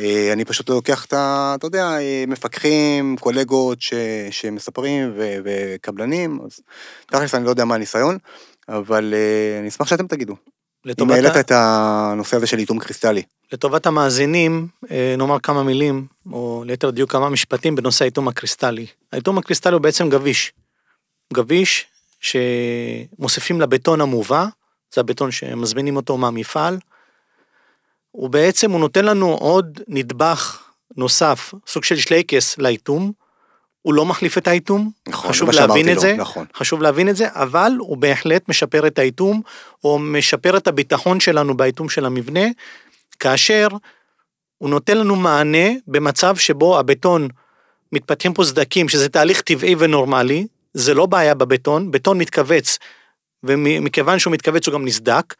אה, אני פשוט לוקח את ה... אתה יודע, אה, מפקחים, קולגות ש, שמספרים ו, וקבלנים, אז תכלס אני לא יודע מה הניסיון, אבל אני אשמח שאתם תגידו. אם לטובת, העלית ה... את הנושא הזה של איתום קריסטלי. לטובת המאזינים, אה, נאמר כמה מילים, או ליתר דיוק כמה משפטים בנושא האיתום הקריסטלי. האיתום הקריסטלי הוא בעצם גביש. גביש שמוסיפים לבטון המובא, זה הבטון שמזמינים אותו מהמפעל. הוא בעצם, הוא נותן לנו עוד נדבך נוסף, סוג של שלייקס לאיתום. הוא לא מחליף את האיתום, נכון, חשוב להבין את לו, זה. נכון. חשוב להבין את זה, אבל הוא בהחלט משפר את האיתום, או משפר את הביטחון שלנו באיתום של המבנה, כאשר הוא נותן לנו מענה במצב שבו הבטון, מתפתחים פה סדקים, שזה תהליך טבעי ונורמלי, זה לא בעיה בבטון, בטון מתכווץ, ומכיוון שהוא מתכווץ הוא גם נסדק,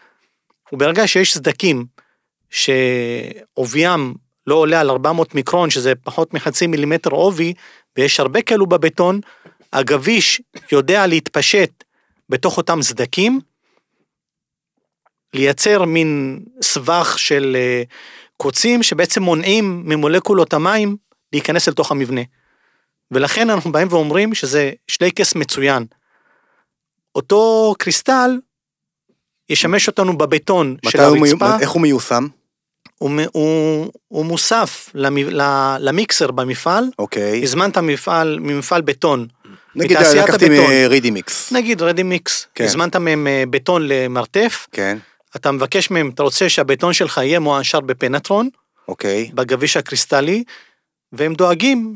וברגע שיש סדקים שעוביים לא עולה על 400 מיקרון, שזה פחות מחצי מילימטר עובי, ויש הרבה כאלו בבטון, הגביש יודע להתפשט בתוך אותם סדקים, לייצר מין סבך של אה, קוצים שבעצם מונעים ממולקולות המים להיכנס לתוך המבנה. ולכן אנחנו באים ואומרים שזה שלייקס מצוין. אותו קריסטל ישמש אותנו בבטון של הרצפה, איך הוא מיושם? הוא, הוא, הוא מוסף למ, ל- למיקסר במפעל, אוקיי. הזמנת מפעל, ממפעל בטון, נגיד מתעשיית לקחתי הבטון. מרידימיקס. נגיד רדי מיקס, כן. הזמנת מהם אה, בטון למרתף, כן, אתה מבקש מהם, אתה רוצה שהבטון שלך יהיה מועשר בפנטרון, אוקיי. בגביש הקריסטלי, והם דואגים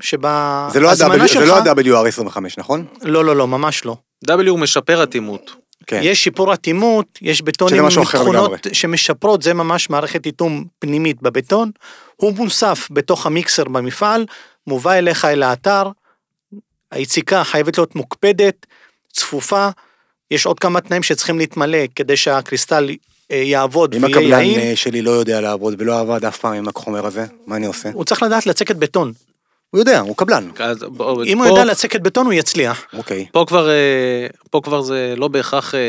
זה לא שבהזמנה שלך... זה לא ה-WR25, נכון? לא, לא, לא, ממש לא. W הוא משפר אטימות. כן. יש שיפור אטימות, יש בטונים עם תכונות. שמשפרות, זה ממש מערכת איתום פנימית בבטון. הוא מוסף בתוך המיקסר במפעל, מובא אליך אל האתר, היציקה חייבת להיות מוקפדת, צפופה, יש עוד כמה תנאים שצריכים להתמלא כדי שהקריסטל אה, יעבוד אם ויהיה הקבלן יעיל. אה, שלי לא יודע לעבוד ולא עבד אף פעם עם החומר הזה, מה אני עושה? הוא צריך לדעת לצקת בטון. הוא יודע, הוא קבלן. אז בוא- אם פה- הוא יודע לצקת בטון הוא יצליח. אוקיי. פה כבר, אה, פה כבר זה לא בהכרח אה,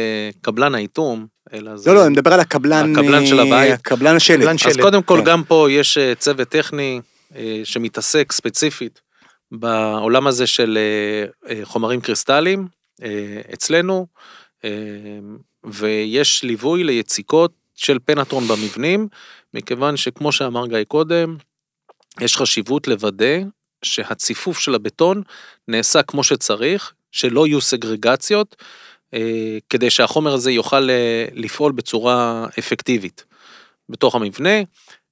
קבלן האיתום, אלא זה... לא, לא, אני מדבר על הקבלן... הקבלן של אה, הבית. הקבלן השלט. קבלן אז שלט. קודם כל כן. גם פה יש צוות טכני שמתעסק ספציפית בעולם הזה של חומרים קריסטליים אצלנו, ויש ליווי ליציקות של פנטרון במבנים, מכיוון שכמו שאמר גיא קודם, יש חשיבות לוודא שהציפוף של הבטון נעשה כמו שצריך, שלא יהיו סגרגציות, אה, כדי שהחומר הזה יוכל אה, לפעול בצורה אפקטיבית בתוך המבנה.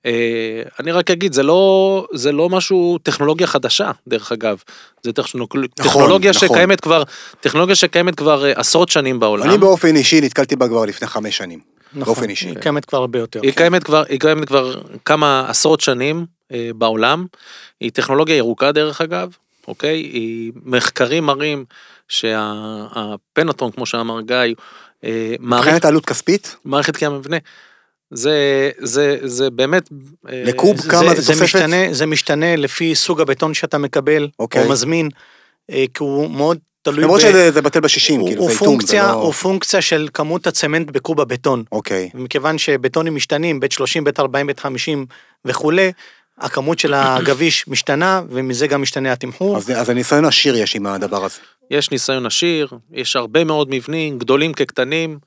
אה, אני רק אגיד, זה לא, זה לא משהו, טכנולוגיה חדשה, דרך אגב. זה טכנולוג... טכנולוגיה נכון. שקיימת כבר, טכנולוגיה שקיימת כבר עשרות שנים בעולם. אני באופן אישי נתקלתי בה כבר לפני חמש שנים. נכון, באופן אישי. היא קיימת כבר הרבה יותר. היא קיימת כבר, היא קיימת כבר כמה עשרות שנים אה, בעולם. היא טכנולוגיה ירוקה דרך אגב, אוקיי? היא מחקרים מראים שהפנטרון, כמו שאמר גיא, אה, מערכת, מבחינת עלות כספית, מערכת קיים מבנה, זה, זה, זה באמת... אה, לקוב כמה זה זה תוספת? משתנה, זה משתנה לפי סוג הבטון שאתה מקבל, אוקיי. או מזמין, אה, כי הוא מאוד תלוי למרות ב- שזה זה בטל בשישים, כאילו הוא זה איתום, זה פונקציה, לא... הוא פונקציה של כמות הצמנט בקוב הבטון. אוקיי. מכיוון שבטונים משתנים, בית 30, בית 40, בית 50 וכולי, הכמות של הגביש משתנה, ומזה גם משתנה התמחור. אז אז הניסיון עשיר יש עם הדבר הזה. יש ניסיון עשיר, יש הרבה מאוד מבנים, גדולים כקטנים,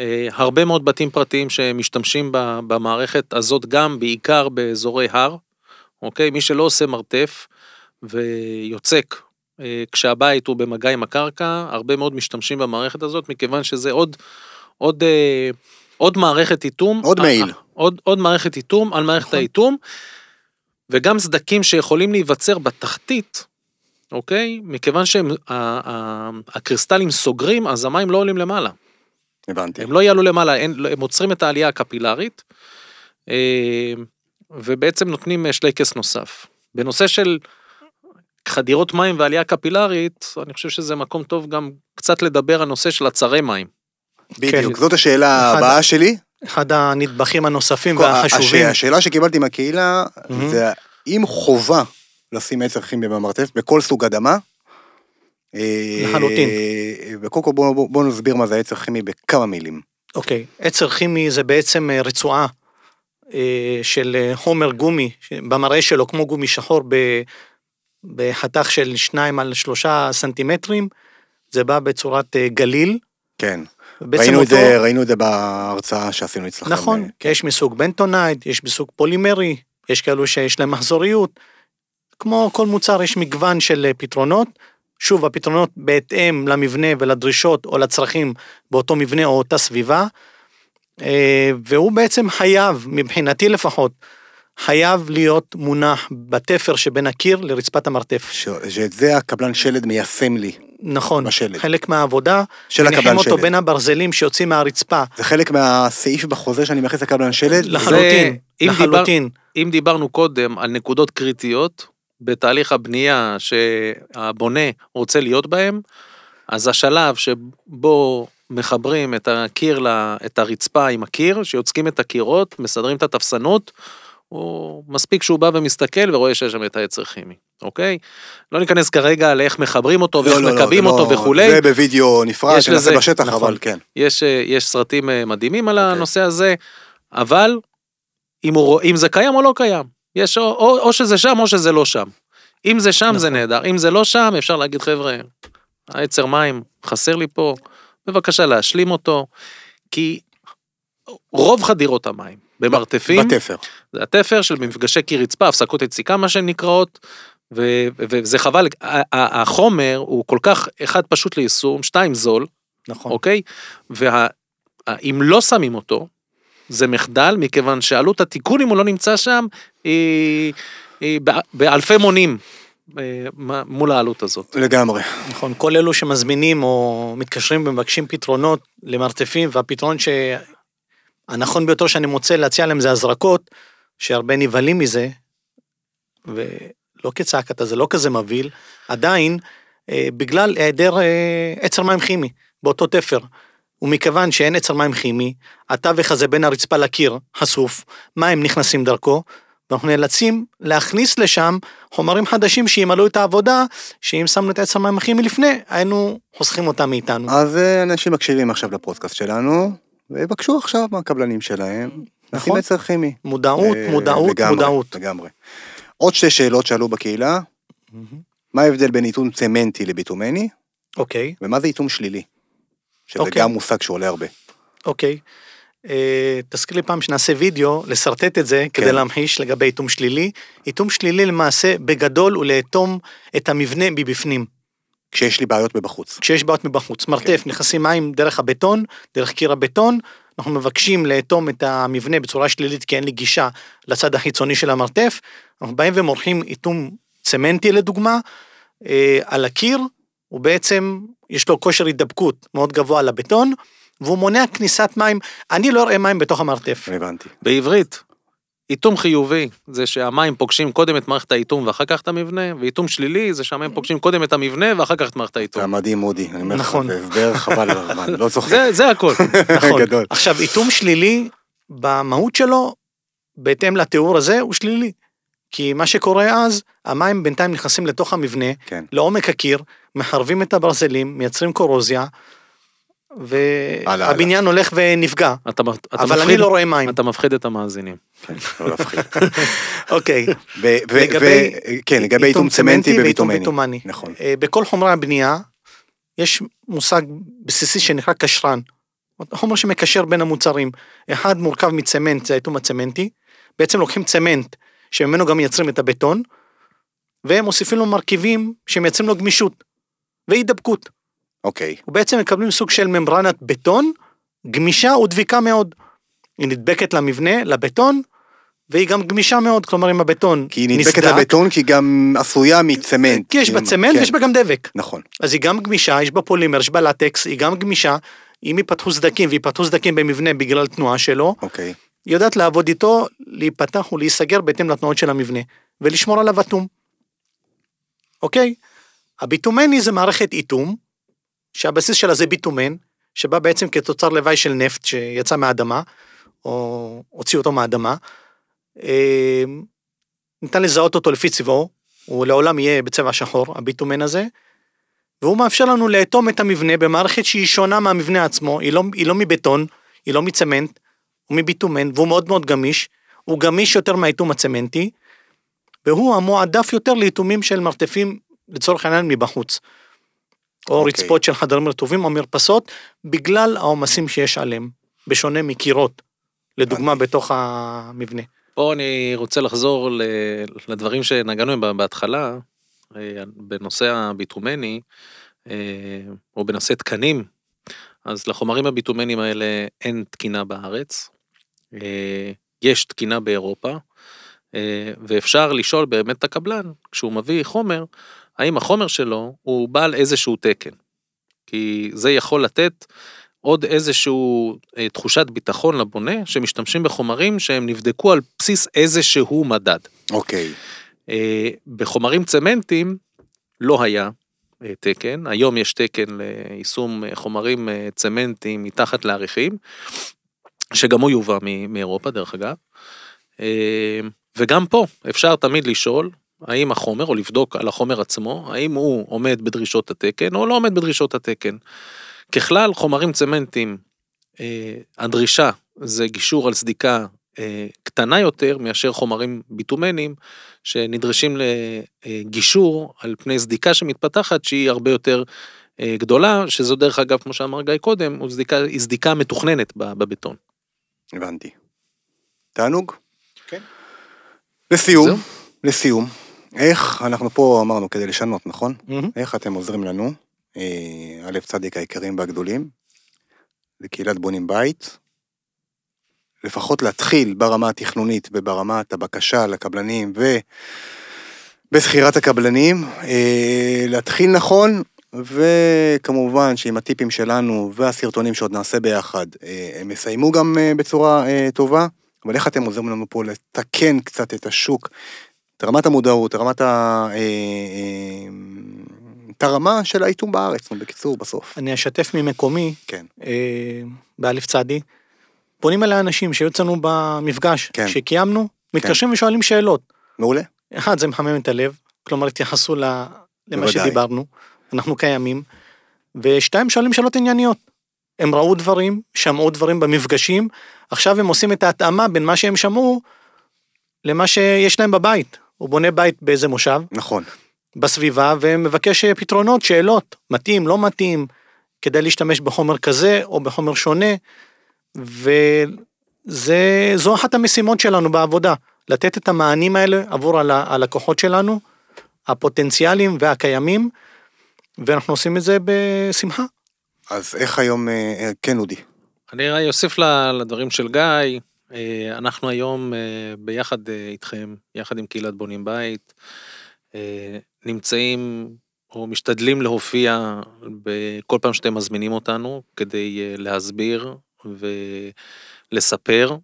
אה, הרבה מאוד בתים פרטיים שמשתמשים ב- במערכת הזאת גם בעיקר באזורי הר, אוקיי? מי שלא עושה מרתף ויוצק כשהבית הוא במגע עם הקרקע, הרבה מאוד משתמשים במערכת הזאת, מכיוון שזה עוד, עוד, אה, עוד מערכת איתום. עוד אה, מעיל. אה, עוד, עוד מערכת איתום על מערכת נכון. האיתום, וגם סדקים שיכולים להיווצר בתחתית, אוקיי? מכיוון שהקריסטלים סוגרים, אז המים לא עולים למעלה. הבנתי. הם לא יעלו למעלה, אין, לא- הם עוצרים את העלייה הקפילרית, אה, ובעצם נותנים אה, שלייקס נוסף. בנושא של חדירות מים ועלייה קפילרית, אני חושב שזה מקום טוב גם קצת לדבר על נושא של עצרי מים. בדיוק, כן. זאת השאלה אחד- הבאה שלי. אחד הנדבכים הנוספים כל- והחשובים. הש- השאלה שקיבלתי מהקהילה מהמם. זה אם חובה לשים עצר כימי במרתף בכל סוג אדמה. אה, לחלוטין. וקודם כל בואו בוא נסביר מה זה עצר כימי בכמה מילים. אוקיי, עצר כימי זה בעצם אה, רצועה אה, של חומר גומי, במראה שלו כמו גומי שחור ב- בחתך של 2 על 3 סנטימטרים, זה בא בצורת אה, גליל. כן. ראינו את אותו- זה, ראינו את זה בהרצאה שעשינו אצלכם. נכון, אה, כי יש מסוג בנטונייד, יש מסוג פולימרי, יש כאלו שיש להם מחזוריות. כמו כל מוצר יש מגוון של אה, פתרונות. שוב, הפתרונות בהתאם למבנה ולדרישות או לצרכים באותו מבנה או אותה סביבה. אה, והוא בעצם חייב, מבחינתי לפחות, חייב להיות מונח בתפר שבין הקיר לרצפת המרתף. ש- שאת זה הקבלן שלד מיישם לי. נכון, בשלד. חלק מהעבודה, של מניחים הקבלן אותו שלד. בין הברזלים שיוצאים מהרצפה. זה חלק מהסעיף בחוזה שאני מייחס לקבלן שלד. לחלוטין, אם לחלוטין. אם דיברנו קודם על נקודות קריטיות בתהליך הבנייה שהבונה רוצה להיות בהם, אז השלב שבו מחברים את הקיר, ל- את הרצפה עם הקיר, שיוצקים את הקירות, מסדרים את התפסנות, הוא מספיק שהוא בא ומסתכל ורואה שיש שם את העצר כימי, אוקיי? לא ניכנס כרגע לאיך מחברים אותו ואיך לא, לא, לא, מקבים זה אותו לא- וכולי. זה בווידאו נפרד, שנעשה בשטח, נכון. אבל כן. יש, אה, יש סרטים אה, מדהימים על אוקיי. הנושא הזה, אבל אם, הוא, אם זה קיים או לא קיים. יש או, או, או שזה שם או שזה לא שם. אם זה שם זה נכון. נהדר, אם זה לא שם אפשר להגיד חבר'ה, העצר מים חסר לי פה, בבקשה להשלים אותו, כי רוב חדירות המים במרתפים, בתפר. זה התפר של מפגשי קיר רצפה, הפסקות יציקה מה שהן נקראות, ו- וזה חבל, החומר הוא כל כך, אחד פשוט ליישום, שתיים זול, נכון. אוקיי? ואם לא שמים אותו, זה מחדל, מכיוון שעלות התיקון, אם הוא לא נמצא שם, היא, היא בא- באלפי מונים אה, מול העלות הזאת. לגמרי. נכון, כל אלו שמזמינים או מתקשרים ומבקשים פתרונות למרתפים, והפתרון שהנכון ביותר שאני מוצא להציע להם זה הזרקות, שהרבה נבהלים מזה, ולא כצעקתה, זה לא כזה מבהיל, עדיין, אה, בגלל היעדר אה, עצר מים כימי באותו תפר. ומכיוון שאין עצר מים כימי, התווך הזה בין הרצפה לקיר חשוף, מים נכנסים דרכו, ואנחנו נאלצים להכניס לשם חומרים חדשים שימלאו את העבודה, שאם שמנו את העצר מים הכימי לפני, היינו חוסכים אותם מאיתנו. אז אה, אנשים מקשיבים עכשיו לפודקאסט שלנו, ויבקשו עכשיו מהקבלנים שלהם, נכון. עצר כימי. מודעות, אה, מודעות, לגמרי, מודעות. לגמרי. עוד שתי שאלות שעלו בקהילה, מה ההבדל בין איתום צמנטי לביטומני, אוקיי, ומה זה איתום שלילי? שזה אוקיי. גם מושג שעולה הרבה. אוקיי. אה, תזכיר לי פעם שנעשה וידאו, לשרטט את זה, כדי כן. להמחיש לגבי איתום שלילי. איתום שלילי למעשה, בגדול, הוא לאטום את המבנה מבפנים. כשיש לי בעיות מבחוץ. כשיש בעיות מבחוץ. מרתף, נכנסים מים דרך הבטון, דרך קיר הבטון, אנחנו מבקשים לאטום את המבנה בצורה שלילית כי אין לי גישה לצד החיצוני של המרתף. אנחנו באים ומורחים איתום צמנטי לדוגמה, אה, על הקיר, הוא בעצם, יש לו כושר הידבקות מאוד גבוה לבטון, והוא מונע כניסת מים, אני לא אראה מים בתוך המרתף. הבנתי. בעברית, איתום חיובי זה שהמים פוגשים קודם את מערכת האיתום ואחר כך את המבנה, ואיתום שלילי זה שהמים פוגשים קודם את המבנה ואחר כך את מערכת זה האיתום. מדהים מודי, אני אומר לך, נכון. זה הסבר חבל על הזמן, לא צוחק. זה, זה הכל. נכון. גדול. עכשיו, איתום שלילי, במהות שלו, בהתאם לתיאור הזה, הוא שלילי. כי מה שקורה אז, המים בינתיים נכנסים לתוך המבנה, כן. לעומק הקיר, מחרבים את הברזלים, מייצרים קורוזיה, והבניין הולך ונפגע. אתה, אתה אבל אני מפחיד, לא רואה מים. אתה מפחיד את המאזינים. כן, לא להפחיד. אוקיי. לגבי כן, לגבי איתום צמנטי וביטומני. נכון. אה, בכל חומרי הבנייה, יש מושג בסיסי שנקרא קשרן. חומר שמקשר בין המוצרים. אחד מורכב מצמנט, זה האיתום הצמנטי. בעצם לוקחים צמנט, שממנו גם מייצרים את הבטון, ומוסיפים לו מרכיבים שמייצרים לו גמישות והידבקות. אוקיי. ובעצם מקבלים סוג של ממברנת בטון, גמישה ודביקה מאוד. היא נדבקת למבנה, לבטון, והיא גם גמישה מאוד, כלומר אם הבטון כי היא נדבקת נסדק, לבטון, כי היא גם עשויה מצמנט. כי יש בה צמנט כן, ויש בה גם דבק. נכון. אז היא גם גמישה, יש בה פולימר, יש בה לטקס, היא גם גמישה. אם ייפתחו סדקים ויפתחו סדקים במבנה בגלל תנועה שלו, אוקיי. היא יודעת לעבוד איתו, להיפתח ולהיסגר בהתאם לתנועות של המבנה, ולשמור עליו אטום. אוקיי? הביטומני זה מערכת איתום, שהבסיס שלה זה ביטומן, שבא בעצם כתוצר לוואי של נפט שיצא מהאדמה, או הוציא אותו מהאדמה. אה, ניתן לזהות אותו לפי צבעו, הוא לעולם יהיה בצבע שחור, הביטומן הזה, והוא מאפשר לנו לאטום את המבנה במערכת שהיא שונה מהמבנה עצמו, היא לא, היא לא מבטון, היא לא מצמנט, הוא מביטומן, והוא מאוד מאוד גמיש, הוא גמיש יותר מהאיתום הצמנטי, והוא המועדף יותר לאיתומים של מרתפים, לצורך העניין, מבחוץ. או אוקיי. רצפות של חדרים רטובים או מרפסות, בגלל העומסים שיש עליהם, בשונה מקירות, לדוגמה בתוך המבנה. פה אני רוצה לחזור לדברים שנגענו בהם בהתחלה, אה, בנושא הביטומני, אה, או בנושא תקנים. אז לחומרים הביטומניים האלה אין תקינה בארץ, אה, יש תקינה באירופה, ואפשר לשאול באמת את הקבלן, כשהוא מביא חומר, האם החומר שלו הוא בעל איזשהו תקן. כי זה יכול לתת עוד איזשהו אה, תחושת ביטחון לבונה, שמשתמשים בחומרים שהם נבדקו על בסיס איזשהו מדד. אוקיי. אה, בחומרים צמנטיים לא היה אה, תקן, היום יש תקן ליישום אה, חומרים אה, צמנטיים מתחת לעריכים, שגם הוא יובא מאירופה דרך אגב. אה, וגם פה אפשר תמיד לשאול האם החומר, או לבדוק על החומר עצמו, האם הוא עומד בדרישות התקן או לא עומד בדרישות התקן. ככלל, חומרים צמנטיים, אה, הדרישה זה גישור על סדיקה אה, קטנה יותר מאשר חומרים ביטומניים שנדרשים לגישור על פני סדיקה שמתפתחת שהיא הרבה יותר אה, גדולה, שזו דרך אגב, כמו שאמר גיא קודם, סדיקה, היא סדיקה מתוכננת בבטון. הבנתי. תענוג? כן. לסיום, זהו. לסיום, איך, אנחנו פה אמרנו כדי לשנות, נכון? מהמם. איך אתם עוזרים לנו, אה, א' צדיק היקרים והגדולים, לקהילת בונים בית, לפחות להתחיל ברמה התכנונית וברמת הבקשה לקבלנים ובשכירת הקבלנים, אה, להתחיל נכון, וכמובן שעם הטיפים שלנו והסרטונים שעוד נעשה ביחד, אה, הם יסיימו גם אה, בצורה אה, טובה, אבל איך אתם עוזרים לנו פה לתקן קצת את השוק, את רמת המודעות, רמת ה... אה, אה, את הרמה של האיתום בארץ, בקיצור, בסוף. אני אשתף ממקומי, כן. אה, באלף צדי, פונים אליי אנשים שהיו אצלנו במפגש, כן. שקיימנו, מתקשרים ושואלים שאלות. מעולה. אחד, זה מחמם את הלב, כלומר התייחסו למה בוודאי. שדיברנו, אנחנו קיימים, ושתיים, שואלים שאלות ענייניות. הם ראו דברים, שמעו דברים במפגשים, עכשיו הם עושים את ההתאמה בין מה שהם שמעו למה שיש להם בבית. הוא בונה בית באיזה מושב, נכון. בסביבה, ומבקש פתרונות, שאלות, מתאים, לא מתאים, כדי להשתמש בחומר כזה או בחומר שונה, וזו אחת המשימות שלנו בעבודה, לתת את המענים האלה עבור הל- הלקוחות שלנו, הפוטנציאליים והקיימים, ואנחנו עושים את זה בשמחה. אז איך היום, אה, אה, כן, אודי. אני אוסיף ל- לדברים של גיא, אה, אנחנו היום אה, ביחד אה, איתכם, יחד עם קהילת בונים בית, אה, נמצאים או משתדלים להופיע בכל פעם שאתם מזמינים אותנו כדי אה, להסביר ולספר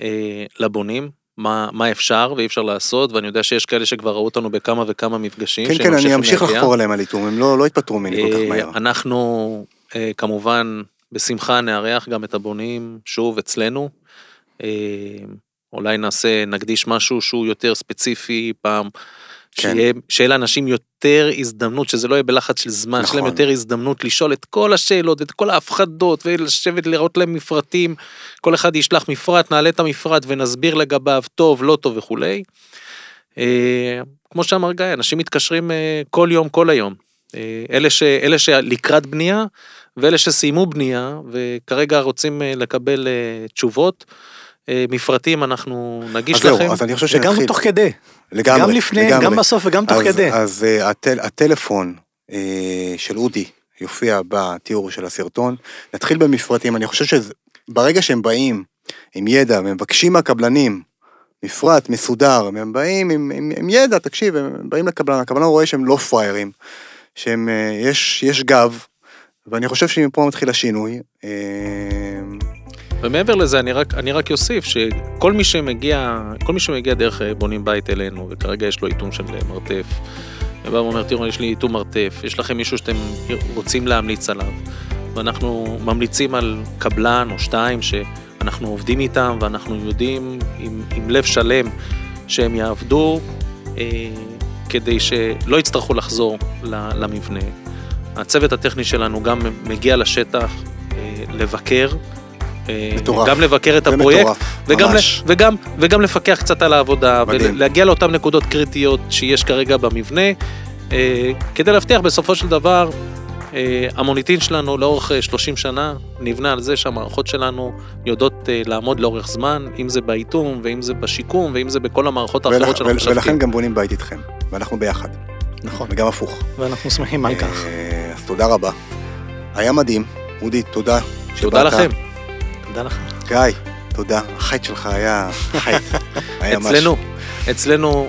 אה, לבונים. מה, מה אפשר ואי אפשר לעשות, ואני יודע שיש כאלה שכבר ראו אותנו בכמה וכמה מפגשים. כן, כן, אני אמשיך להגיע. לחפור עליהם על איתום, הם לא לא התפטרו ממני כל כך אה, מהר. אנחנו אה, כמובן בשמחה נארח גם את הבונים שוב אצלנו. אה, אולי נעשה, נקדיש משהו שהוא יותר ספציפי פעם, כן. שיהיה, שיהיה לאנשים יותר הזדמנות, שזה לא יהיה בלחץ של זמן, נכון. שיהיה להם נכון. יותר הזדמנות לשאול את כל השאלות, את כל ההפחדות, ולשבת לראות להם מפרטים, כל אחד ישלח מפרט, נעלה את המפרט ונסביר לגביו טוב, לא טוב וכולי. אה, כמו שאמר גיא, אנשים מתקשרים אה, כל יום, כל היום. אה, אלה, ש, אלה שלקראת בנייה, ואלה שסיימו בנייה, וכרגע רוצים אה, לקבל תשובות. אה, מפרטים אנחנו נגיש אז זהו, לכם. אז אני חושב וגם שנתחיל. תוך כדי, לגמרי, גם לפני, לגמרי. גם בסוף וגם תוך אז- כדי. אז אה, הטל- הטלפון אה, של אודי יופיע בתיאור של הסרטון. נתחיל במפרטים, אני חושב שברגע שהם באים עם ידע, ומבקשים מהקבלנים מפרט מסודר, הם באים עם, עם, עם ידע, תקשיב, הם באים לקבלן, הקבלן רואה שהם לא פראיירים, שהם, אה, יש, יש גב, ואני חושב שמפה מתחיל השינוי. אה, ומעבר לזה, אני רק, אני רק אוסיף שכל מי שמגיע, כל מי שמגיע דרך אה, בונים בית אלינו, וכרגע יש לו איתום של אה, מרתף, ובא ואומר, תראו, יש לי איתום מרתף, יש לכם מישהו שאתם רוצים להמליץ עליו, ואנחנו ממליצים על קבלן או שתיים שאנחנו עובדים איתם, ואנחנו יודעים עם, עם לב שלם שהם יעבדו אה, כדי שלא יצטרכו לחזור למבנה. הצוות הטכני שלנו גם מגיע לשטח אה, לבקר. אה, מטורף. גם לבקר את הפרויקט, מטורף, וגם, ממש. ל, וגם, וגם לפקח קצת על העבודה, מדהים. ולהגיע לאותן נקודות קריטיות שיש כרגע במבנה, אה, כדי להבטיח בסופו של דבר, אה, המוניטין שלנו לאורך אה, 30 שנה נבנה על זה שהמערכות שלנו יודעות אה, לעמוד לאורך זמן, אם זה באיתום, ואם זה בשיקום, ואם זה בכל המערכות האחרות ולכ- שאנחנו ול- ולכן משווקים. גם בונים בית איתכם, ואנחנו ביחד, נכון, וגם הפוך. ואנחנו שמחים על כך. אה, אז תודה רבה. היה מדהים. אודי, תודה. תודה שבאת. לכם. תודה לך. גיא, תודה. החייט שלך היה חייט. היה. אצלנו, אצלנו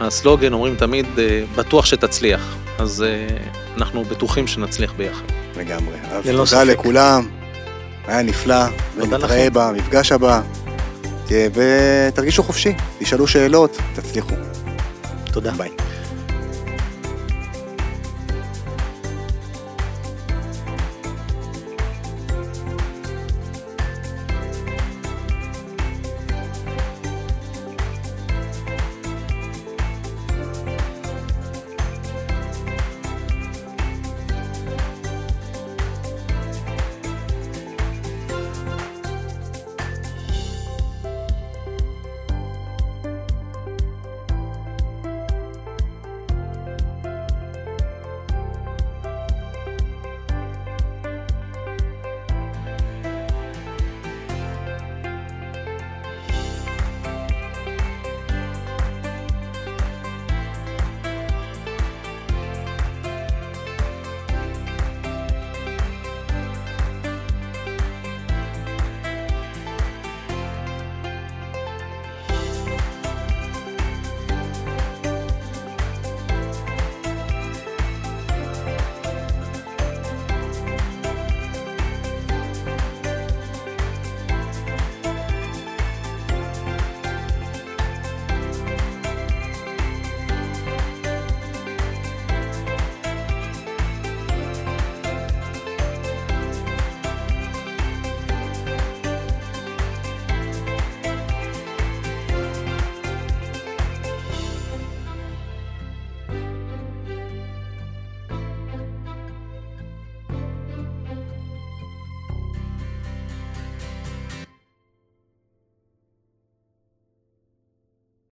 הסלוגן אומרים תמיד, אה, בטוח שתצליח. אז אה, אנחנו בטוחים שנצליח ביחד. לגמרי. אז תודה ספק. לכולם. היה נפלא. ונתראה. במפגש הבא. ותרגישו חופשי. תשאלו שאלות, תצליחו. תודה. ביי.